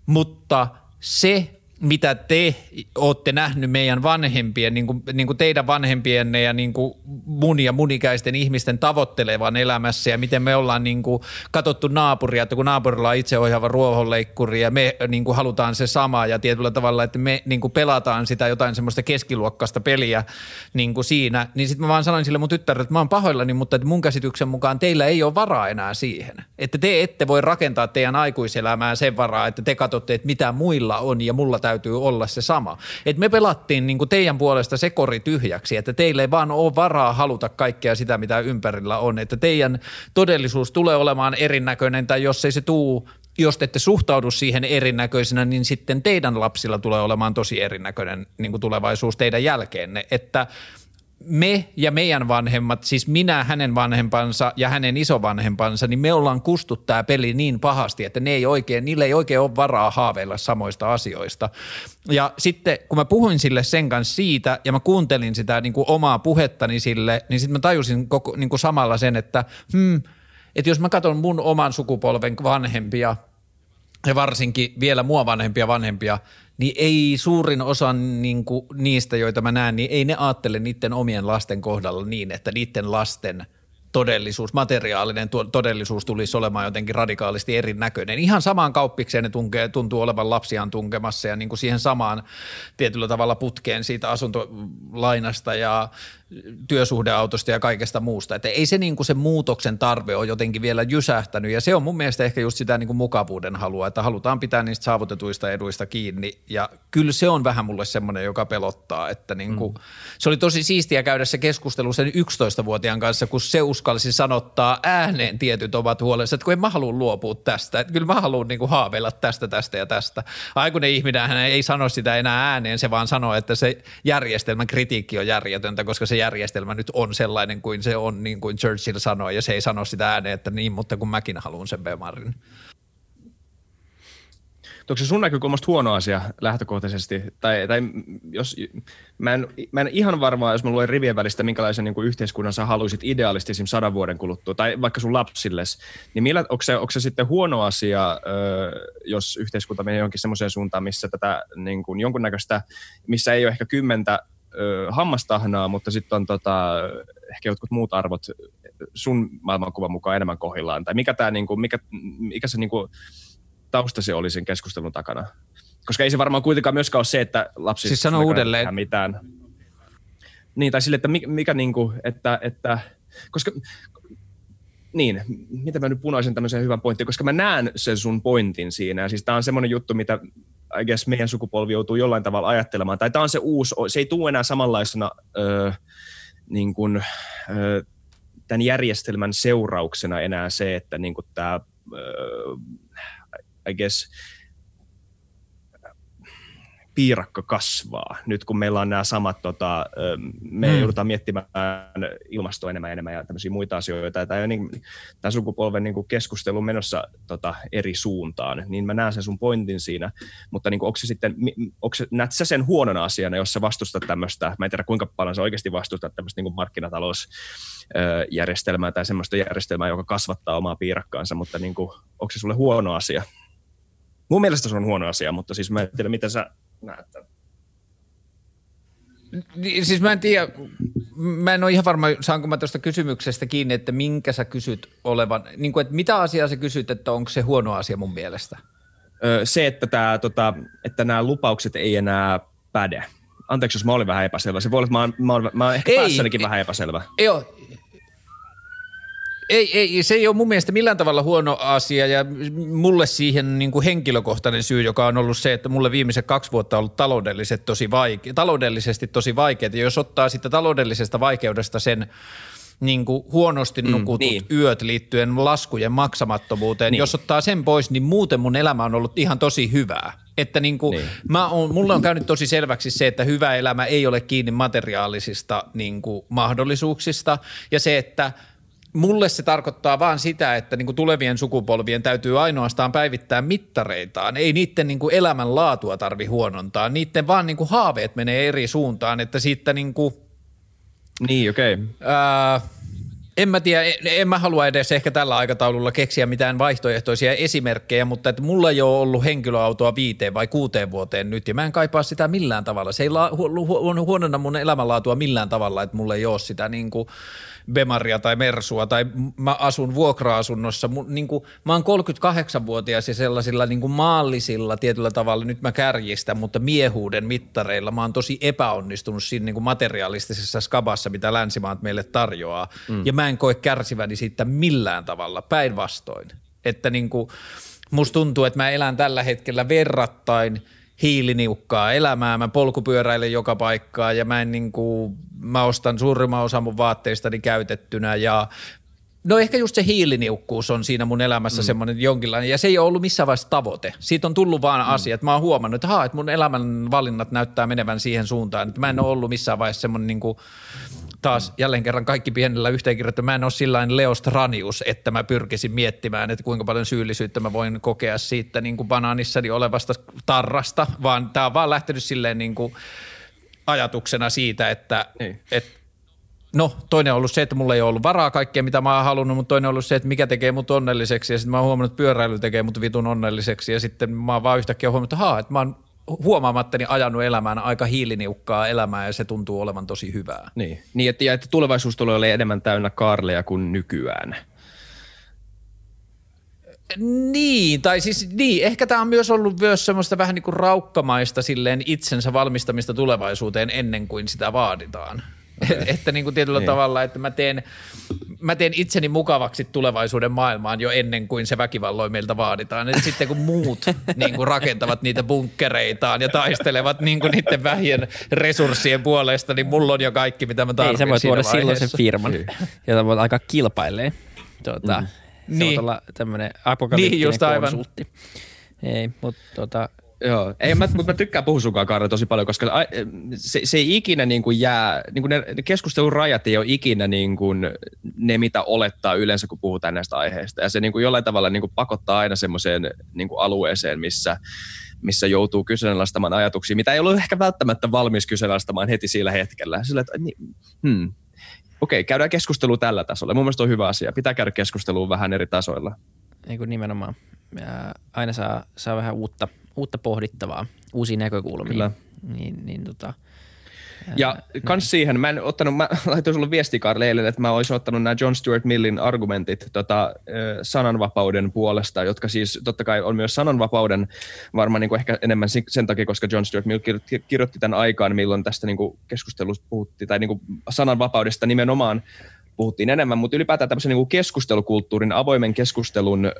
mutta se mitä te olette nähnyt meidän vanhempien, niin kuin, niin kuin teidän vanhempienne ja niin kuin mun ja munikäisten ihmisten tavoittelevan elämässä ja miten me ollaan niin kuin katsottu naapuria, että kun naapurilla on itseohjaava ruohonleikkuri ja me niin kuin halutaan se sama ja tietyllä tavalla, että me niin kuin pelataan sitä jotain semmoista keskiluokkaista peliä niin kuin siinä, niin sitten mä vaan sanoin sille mun tyttärelle, että mä oon pahoillani, mutta että mun käsityksen mukaan teillä ei ole varaa enää siihen. Että te ette voi rakentaa teidän aikuiselämää sen varaa, että te katsotte, että mitä muilla on ja mulla täytyy olla se sama. Et me pelattiin niin kuin teidän puolesta se kori tyhjäksi, että teille ei vaan ole varaa haluta kaikkea sitä, mitä ympärillä on. Että teidän todellisuus tulee olemaan erinäköinen tai jos ei se tuu jos te ette suhtaudu siihen erinäköisenä, niin sitten teidän lapsilla tulee olemaan tosi erinäköinen niin kuin tulevaisuus teidän jälkeenne. Että me ja meidän vanhemmat, siis minä, hänen vanhempansa ja hänen isovanhempansa, niin me ollaan kustu tämä peli niin pahasti, että ne ei oikein, niille ei oikein ole varaa haaveilla samoista asioista. Ja sitten kun mä puhuin sille sen kanssa siitä ja mä kuuntelin sitä niin kuin omaa puhettani sille, niin sitten mä tajusin koko, niin kuin samalla sen, että hmm, että jos mä katson mun oman sukupolven vanhempia ja varsinkin vielä mua vanhempia vanhempia, niin ei suurin osa niin kuin niistä, joita mä näen, niin ei ne ajattele niiden omien lasten kohdalla niin, että niiden lasten todellisuus, materiaalinen todellisuus tulisi olemaan jotenkin radikaalisti erinäköinen. Ihan samaan kauppikseen ne tunkee, tuntuu olevan lapsiaan tunkemassa ja niin kuin siihen samaan tietyllä tavalla putkeen siitä asuntolainasta ja työsuhdeautosta ja kaikesta muusta. Että ei se, niin kuin se muutoksen tarve ole jotenkin vielä jysähtänyt ja se on mun mielestä ehkä just sitä niin kuin mukavuuden halua, että halutaan pitää niistä saavutetuista eduista kiinni ja kyllä se on vähän mulle semmoinen, joka pelottaa, että niin kuin, mm. se oli tosi siistiä käydä se keskustelu sen 11-vuotiaan kanssa, kun se uskalsi sanottaa ääneen tietyt ovat huolessa, että kun en mä halua luopua tästä, että kyllä mä haluan niin kuin haaveilla tästä, tästä ja tästä. Aikuinen ihminen hän ei sano sitä enää ääneen, se vaan sanoo, että se järjestelmän kritiikki on järjetöntä, koska se järjestelmä nyt on sellainen kuin se on, niin kuin Churchill sanoi, ja se ei sano sitä ääneen, että niin, mutta kun mäkin haluan sen Bemarin. Onko se sun näkökulmasta huono asia lähtökohtaisesti? Tai, tai jos, mä, en, mä en ihan varmaa, jos mä luen rivien välistä, minkälaisen niin kuin yhteiskunnan sä haluaisit ideaalisesti esimerkiksi sadan vuoden kuluttua, tai vaikka sun lapsilles, niin millä, onko, se, onko se sitten huono asia, jos yhteiskunta menee jonkin semmoiseen suuntaan, missä tätä niin kuin jonkunnäköistä, missä ei ole ehkä kymmentä ö, hammastahnaa, mutta sitten on tota, ehkä jotkut muut arvot sun maailmankuvan mukaan enemmän kohillaan? Tai mikä, tää, niinku, mikä, mikä se niinku, tausta se oli sen keskustelun takana. Koska ei se varmaan kuitenkaan myöskään ole se, että lapsi... Siis sano uudelleen. Mitään. Niin, tai sille, että mikä, mikä niin kuin, että, että, koska niin, mitä mä nyt punoisin tämmöisen hyvän pointin, koska mä näen sen sun pointin siinä. Ja siis tää on semmoinen juttu, mitä I guess meidän sukupolvi joutuu jollain tavalla ajattelemaan. Tai tämä on se uusi, se ei tule enää samanlaisena öö, niin kuin, öö, tämän järjestelmän seurauksena enää se, että niin kuin tämä, öö, I guess, piirakka kasvaa. Nyt kun meillä on nämä samat, tota, me hmm. joudutaan miettimään ilmastoa enemmän ja enemmän ja tämmöisiä muita asioita. Tämä, niin, tämä sukupolven niin kuin keskustelu menossa tota, eri suuntaan, niin mä näen sen sun pointin siinä. Mutta niin kuin, onko se sitten, onko se, näet sä sen huonona asiana, jos sä vastustat tämmöistä, mä en tiedä kuinka paljon sä oikeasti vastustat tämmöistä niin markkinatalous järjestelmää tai semmoista järjestelmää, joka kasvattaa omaa piirakkaansa, mutta niin kuin, onko se sulle huono asia? Mun mielestä se on huono asia, mutta siis mä en tiedä, miten sä näet tämän? Siis mä en tiedä, mä en ole ihan varma, saanko mä tuosta kysymyksestä kiinni, että minkä sä kysyt olevan, niin kuin, että mitä asiaa sä kysyt, että onko se huono asia mun mielestä? Se, että, tää, tota, että nämä lupaukset ei enää päde. Anteeksi, jos mä olin vähän epäselvä. Se voi olla, että mä oon, mä oon, mä oon ehkä ei, päässänikin vähän epäselvä. Joo, ei, ei, se ei ole mun mielestä millään tavalla huono asia ja mulle siihen niin kuin henkilökohtainen syy, joka on ollut se, että mulle viimeiset kaksi vuotta on ollut taloudelliset tosi vaike- taloudellisesti tosi vaikeat. Ja jos ottaa sitä taloudellisesta vaikeudesta sen niin kuin huonosti mm, nukutut mm, niin. yöt liittyen laskujen maksamattomuuteen, niin. jos ottaa sen pois, niin muuten mun elämä on ollut ihan tosi hyvää. Että niin kuin, niin. mä on, mulle on käynyt tosi selväksi se, että hyvä elämä ei ole kiinni materiaalisista niin kuin mahdollisuuksista ja se, että – mulle se tarkoittaa vaan sitä, että niin kuin tulevien sukupolvien täytyy ainoastaan päivittää mittareitaan. Ei niiden niin kuin elämänlaatua tarvi huonontaa. Niiden vaan niin kuin haaveet menee eri suuntaan, että siitä niin kuin, Niin, okei. Okay. en mä tiedä, en, en mä halua edes ehkä tällä aikataululla keksiä mitään vaihtoehtoisia esimerkkejä, mutta että mulla ei ole ollut henkilöautoa viiteen vai kuuteen vuoteen nyt ja mä en kaipaa sitä millään tavalla. Se ei la, hu, hu, huononna mun elämänlaatua millään tavalla, että mulla ei ole sitä niin kuin – Bemaria tai Mersua tai mä asun vuokra-asunnossa. Mun, niin kuin, mä oon 38-vuotias ja sellaisilla niin kuin maallisilla tietyllä tavalla, nyt mä kärjistän, mutta miehuuden mittareilla mä oon tosi epäonnistunut siinä niin kuin materialistisessa skabassa, mitä länsimaat meille tarjoaa. Mm. Ja mä en koe kärsiväni siitä millään tavalla, päinvastoin. Että niin kuin, musta tuntuu, että mä elän tällä hetkellä verrattain – hiiliniukkaa elämää, mä polkupyöräilen joka paikkaa ja mä en niin kuin, mä ostan suurimman osan mun vaatteistani käytettynä ja No ehkä just se hiiliniukkuus on siinä mun elämässä mm. semmoinen jonkinlainen, ja se ei ole ollut missään vaiheessa tavoite. Siitä on tullut vaan mm. asia, että mä oon huomannut, että, haa, että mun elämän valinnat näyttää menevän siihen suuntaan, että mä en ole ollut missään vaiheessa semmoinen niin kuin, taas jälleen kerran kaikki pienellä yhteenkirjoittu. Mä en ole sillä Leost Ranius, että mä pyrkisin miettimään, että kuinka paljon syyllisyyttä mä voin kokea siitä niin kuin banaanissani olevasta tarrasta, vaan tämä on vaan lähtenyt silleen niin kuin ajatuksena siitä, että, niin. että No, toinen on ollut se, että mulla ei ole ollut varaa kaikkea, mitä mä oon halunnut, mutta toinen on ollut se, että mikä tekee mut onnelliseksi. Ja sitten mä oon huomannut, että pyöräily tekee mut vitun onnelliseksi. Ja sitten mä oon vaan yhtäkkiä huomannut, että, haa, että mä oon huomaamattani ajanut elämään aika hiiliniukkaa elämää ja se tuntuu olevan tosi hyvää. Niin, niin että, ja että tulevaisuus tulee olemaan enemmän täynnä Karleja kuin nykyään. Niin, tai siis niin, ehkä tämä on myös ollut myös semmoista vähän niin kuin raukkamaista silleen itsensä valmistamista tulevaisuuteen ennen kuin sitä vaaditaan. Okay. että niin kuin tietyllä niin. tavalla, että mä teen, mä teen itseni mukavaksi tulevaisuuden maailmaan jo ennen kuin se väkivalloi meiltä vaaditaan. Et sitten kun muut niin kuin rakentavat niitä bunkkereitaan ja taistelevat niin kuin niiden vähien resurssien puolesta, niin mulla on jo kaikki, mitä mä tarvitsen Ei, sä voit luoda silloin sen firman, jota voit aika kilpailee. Tuota, mm. Se niin. olla tämmöinen apokalyptinen niin, konsultti. Ei, mutta tota, Joo, ei, mä, mutta mä tykkään puhua sunkaan Kaarle tosi paljon, koska se, se ei ikinä niin kuin jää, niin kuin ne, ne keskustelun rajat ei ole ikinä niin kuin ne, mitä olettaa yleensä, kun puhutaan näistä aiheista. Ja se niin kuin jollain tavalla niin kuin pakottaa aina semmoiseen niin kuin alueeseen, missä, missä joutuu kyseenalaistamaan ajatuksia, mitä ei ollut ehkä välttämättä valmis kyseenalaistamaan heti sillä hetkellä. Sillä, että, niin, hmm, okei, käydään keskustelua tällä tasolla. Mun mielestä on hyvä asia. Pitää käydä keskustelua vähän eri tasoilla. Niin kuin nimenomaan. Ja aina saa, saa vähän uutta, uutta pohdittavaa, uusia näkökulmia. Kyllä. Niin, niin tota, Ja kans siihen, mä en ottanut, mä laitoin sulle viestikarille eilen, että mä olisin ottanut nämä John Stuart Millin argumentit tota, sananvapauden puolesta, jotka siis totta kai on myös sananvapauden varmaan niin kuin ehkä enemmän sen takia, koska John Stuart Mill kirjoitti tämän aikaan, milloin tästä niin kuin keskustelusta puhuttiin, tai niin kuin sananvapaudesta nimenomaan puhuttiin enemmän, mutta ylipäätään tämmöisen niin kuin keskustelukulttuurin, avoimen keskustelun ö,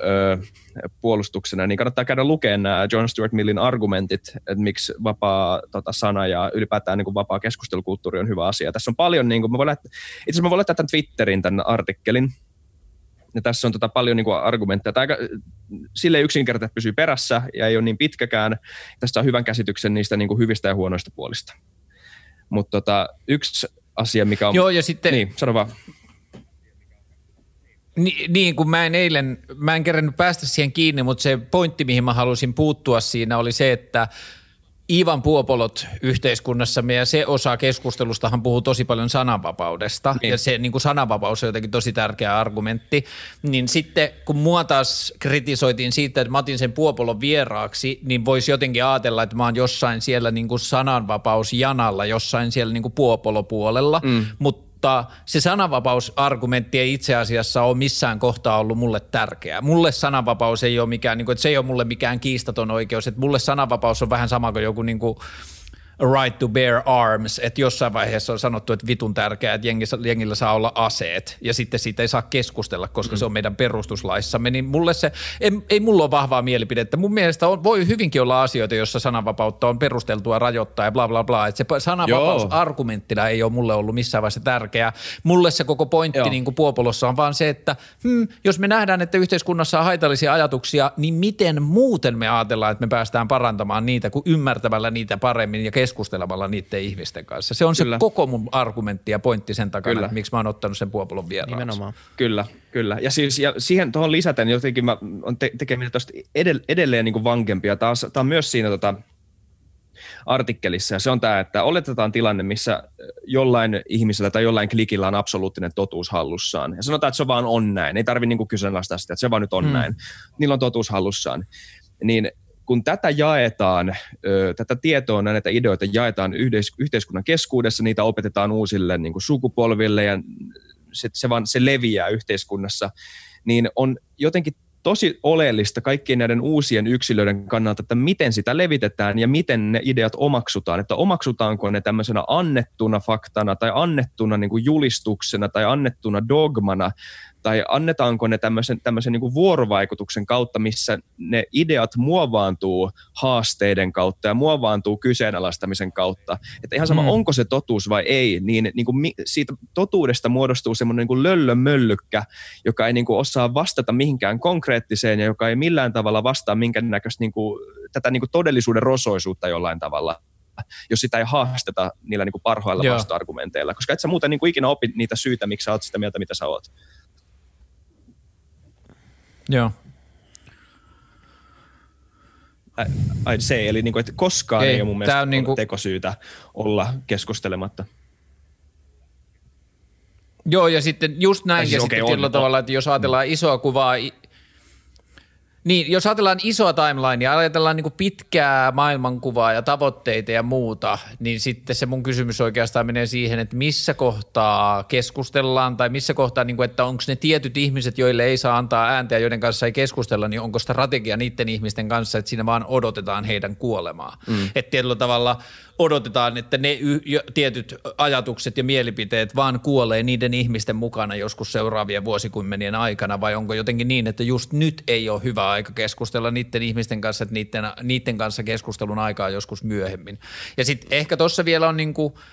puolustuksena, niin kannattaa käydä lukemaan nämä John Stuart Millin argumentit, että miksi vapaa tota, sana ja ylipäätään niin kuin vapaa keskustelukulttuuri on hyvä asia. Tässä on paljon, niin kuin, mä voin lähteä, itse asiassa mä voin laittaa tämän Twitterin, tämän artikkelin, ja tässä on tota paljon niin kuin argumentteja. Tämä aika sille yksinkertaisesti pysyy perässä ja ei ole niin pitkäkään. Tässä on hyvän käsityksen niistä niin kuin hyvistä ja huonoista puolista. Mutta tota, yksi asia, mikä on... Joo, ja sitten... Niin, sano vaan. Ni, niin, kun mä en eilen, mä en kerännyt päästä siihen kiinni, mutta se pointti, mihin mä halusin puuttua siinä oli se, että Ivan Puopolot yhteiskunnassa ja se osa keskustelustahan puhuu tosi paljon sananvapaudesta niin. ja se niin kuin sananvapaus on jotenkin tosi tärkeä argumentti, niin sitten kun mua taas kritisoitiin siitä, että mä otin sen Puopolon vieraaksi, niin voisi jotenkin ajatella, että mä oon jossain siellä niin kuin sananvapausjanalla, jossain siellä niin kuin Puopolopuolella, mm. mutta mutta se sananvapausargumentti ei itse asiassa ole missään kohtaa ollut mulle tärkeää. Mulle sananvapaus ei ole mikään, niin kuin, että se ei ole mulle mikään kiistaton oikeus, että mulle sananvapaus on vähän sama kuin joku niin kuin, right to bear arms, että jossain vaiheessa on sanottu, että vitun tärkeää, että jengillä, jengillä saa olla aseet ja sitten siitä ei saa keskustella, koska mm. se on meidän perustuslaissamme, niin mulle se, ei, ei mulla ole vahvaa mielipidettä. Mun mielestä on, voi hyvinkin olla asioita, joissa sananvapautta on perusteltua rajoittaa ja bla bla bla, että se sananvapausargumenttina ei ole mulle ollut missään vaiheessa tärkeää. Mulle se koko pointti niin kuin Puopolossa on vaan se, että hmm, jos me nähdään, että yhteiskunnassa on haitallisia ajatuksia, niin miten muuten me ajatellaan, että me päästään parantamaan niitä kuin ymmärtämällä niitä paremmin ja keskustelemalla niiden ihmisten kanssa. Se on kyllä. se koko mun argumentti ja pointti sen takana, kyllä. että miksi mä oon ottanut sen Puopolon vieraaksi. Nimenomaan. Kyllä, kyllä. Ja, siis, ja siihen tuohon lisäten jotenkin mä on te- tekeminen tuosta edelleen niin kuin vankempia. Tämä on, tämä on myös siinä tota, artikkelissa, ja se on tämä, että oletetaan tilanne, missä jollain ihmisellä tai jollain klikillä on absoluuttinen totuus hallussaan. Ja sanotaan, että se vaan on näin. Ei tarvitse niin kyseenalaistaa sitä, että se vaan nyt on hmm. näin. Niillä on totuus hallussaan. Niin kun tätä jaetaan, tätä tietoa, näitä ideoita jaetaan yhteiskunnan keskuudessa, niitä opetetaan uusille niin kuin sukupolville ja se, se, vaan, se leviää yhteiskunnassa, niin on jotenkin tosi oleellista kaikkien näiden uusien yksilöiden kannalta, että miten sitä levitetään ja miten ne ideat omaksutaan. Että omaksutaanko ne tämmöisenä annettuna faktana tai annettuna niin kuin julistuksena tai annettuna dogmana tai annetaanko ne tämmöisen, tämmöisen niin kuin vuorovaikutuksen kautta, missä ne ideat muovaantuu haasteiden kautta ja muovaantuu kyseenalaistamisen kautta. Että ihan sama, mm. onko se totuus vai ei, niin, niin kuin siitä totuudesta muodostuu semmoinen niin kuin löllömöllykkä, joka ei niin kuin osaa vastata mihinkään konkreettiseen ja joka ei millään tavalla vastaa minkään näköistä niin kuin, tätä niin kuin todellisuuden rosoisuutta jollain tavalla jos sitä ei haasteta niillä niin kuin parhailla Joo. vasta-argumenteilla, koska et sä muuten niin kuin ikinä opi niitä syitä, miksi sä oot sitä mieltä, mitä sä oot. Joo. Ai se, eli niin kuin, että koskaan ei, ei ole mun mielestä on niin kuin... tekosyytä olla keskustelematta. Joo, ja sitten just näin, siis, ja okay, sitten on, tavalla, että jos ajatellaan isoa kuvaa niin, jos ajatellaan isoa timelinea, ajatellaan niin pitkää maailmankuvaa ja tavoitteita ja muuta, niin sitten se mun kysymys oikeastaan menee siihen, että missä kohtaa keskustellaan tai missä kohtaa, niin kuin, että onko ne tietyt ihmiset, joille ei saa antaa ääntä ja joiden kanssa ei keskustella, niin onko strategia niiden ihmisten kanssa, että siinä vaan odotetaan heidän kuolemaa. Mm. Että tietyllä tavalla odotetaan, että ne y- tietyt ajatukset ja mielipiteet vaan kuolee niiden ihmisten mukana joskus seuraavien vuosikymmenien aikana, vai onko jotenkin niin, että just nyt ei ole hyvä aika keskustella niiden ihmisten kanssa, että niiden, niiden kanssa keskustelun aikaa joskus myöhemmin. Ja sitten ehkä tuossa vielä on niin kuin –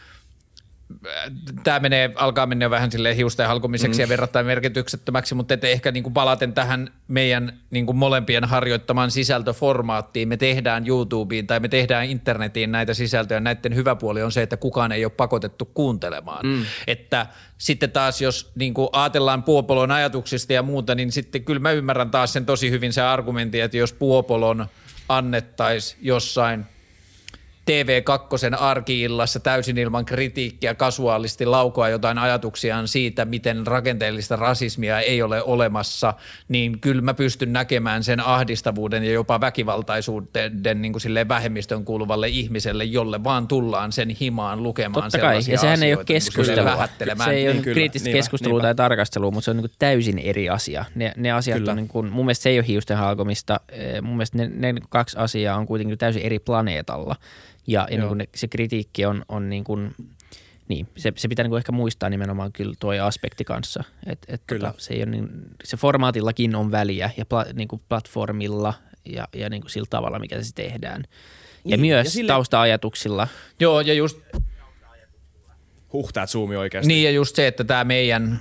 tämä menee, alkaa mennä vähän sille hiusten halkomiseksi mm. ja verrattain merkityksettömäksi, mutta että ehkä niin kuin palaten tähän meidän niin kuin molempien harjoittamaan sisältöformaattiin, me tehdään YouTubeen tai me tehdään internetiin näitä sisältöjä, näiden hyvä puoli on se, että kukaan ei ole pakotettu kuuntelemaan. Mm. Että sitten taas jos niin kuin ajatellaan Puopolon ajatuksista ja muuta, niin sitten kyllä mä ymmärrän taas sen tosi hyvin se argumentti, että jos Puopolon annettaisiin jossain – TV2 arkiillassa täysin ilman kritiikkiä kasuaalisti laukoa jotain ajatuksiaan siitä, miten rakenteellista rasismia ei ole olemassa, niin kyllä mä pystyn näkemään sen ahdistavuuden ja jopa väkivaltaisuuden niin kuin silleen vähemmistön kuuluvalle ihmiselle, jolle vaan tullaan sen himaan lukemaan Totta kai, ja sehän ei ole niin keskustelua. Se ei ole Niin, kyllä, kriittistä niinpä, keskustelua niinpä. tai tarkastelua, mutta se on niin kuin täysin eri asia. Ne, ne asiat Kyllä. on niin kuin, mun mielestä se ei ole hiusten halkomista. Eh, Mun mielestä ne, ne kaksi asiaa on kuitenkin täysin eri planeetalla. Ja, ja niin kuin ne, se kritiikki on, on niin kuin, niin, se, se pitää niin kuin ehkä muistaa nimenomaan kyllä tuo aspekti kanssa. Et, et Kyllä. Tota, se, ei ole niin, se formaatillakin on väliä ja pla, niin kuin platformilla ja, ja niin kuin sillä tavalla, mikä se tehdään. Ja Niin, myös ja sille- tausta-ajatuksilla. Joo, ja just, Huh, tää zoomi oikeasti. niin ja just se, että tämä meidän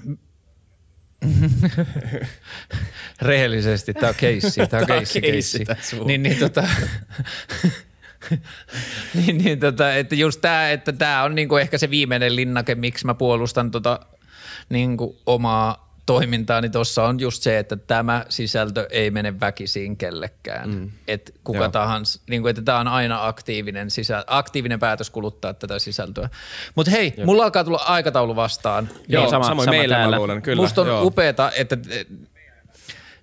rehellisesti, tämä on keissi, tämä on keissi, keissi. Niin, niin tota, niin, niin tota, että just tämä, että tämä on niinku ehkä se viimeinen linnake, miksi mä puolustan tota niinku omaa toimintaani tuossa on just se, että tämä sisältö ei mene väkisin kellekään. Mm. Että kuka Joo. tahansa, niin kuin, että tämä on aina aktiivinen, sisä, aktiivinen päätös kuluttaa tätä sisältöä. Mutta hei, Jep. mulla alkaa tulla aikataulu vastaan. Joo, Niin, sama- samoin sama meillä luulen, kyllä. Musta on joo. upeeta, että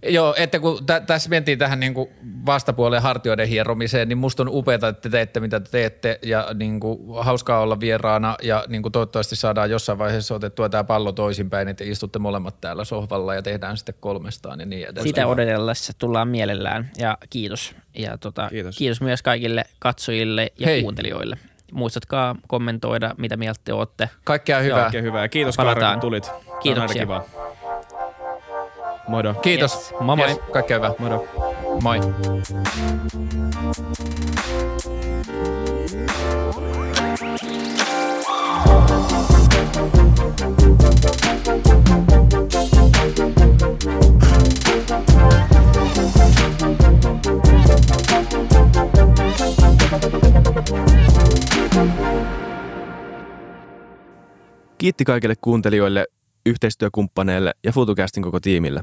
Joo, että kun tä, tässä mentiin tähän niin kuin vastapuoleen hartioiden hieromiseen, niin musta on upeata, että te teette mitä te teette ja niin kuin, hauskaa olla vieraana ja niin kuin, toivottavasti saadaan jossain vaiheessa otettua tämä pallo toisinpäin, että istutte molemmat täällä sohvalla ja tehdään sitten kolmestaan ja niin edelleen. Sitä odotellessa tullaan mielellään ja kiitos. Ja tota, Kiitos. kiitos. myös kaikille katsojille ja Hei. Kuuntelijoille. Muistatkaa kommentoida, mitä mieltä te olette. Kaikkea hyvää. Oikein hyvä. Ja kiitos Palataan. Kaara, kun tulit. Kiitoksia. Modo. Kiitos. Yes. Moi moi. Yes, kaikkea hyvää. Modo. Moi. Kiitti kaikille kuuntelijoille, yhteistyökumppaneille ja FutuCastin koko tiimille.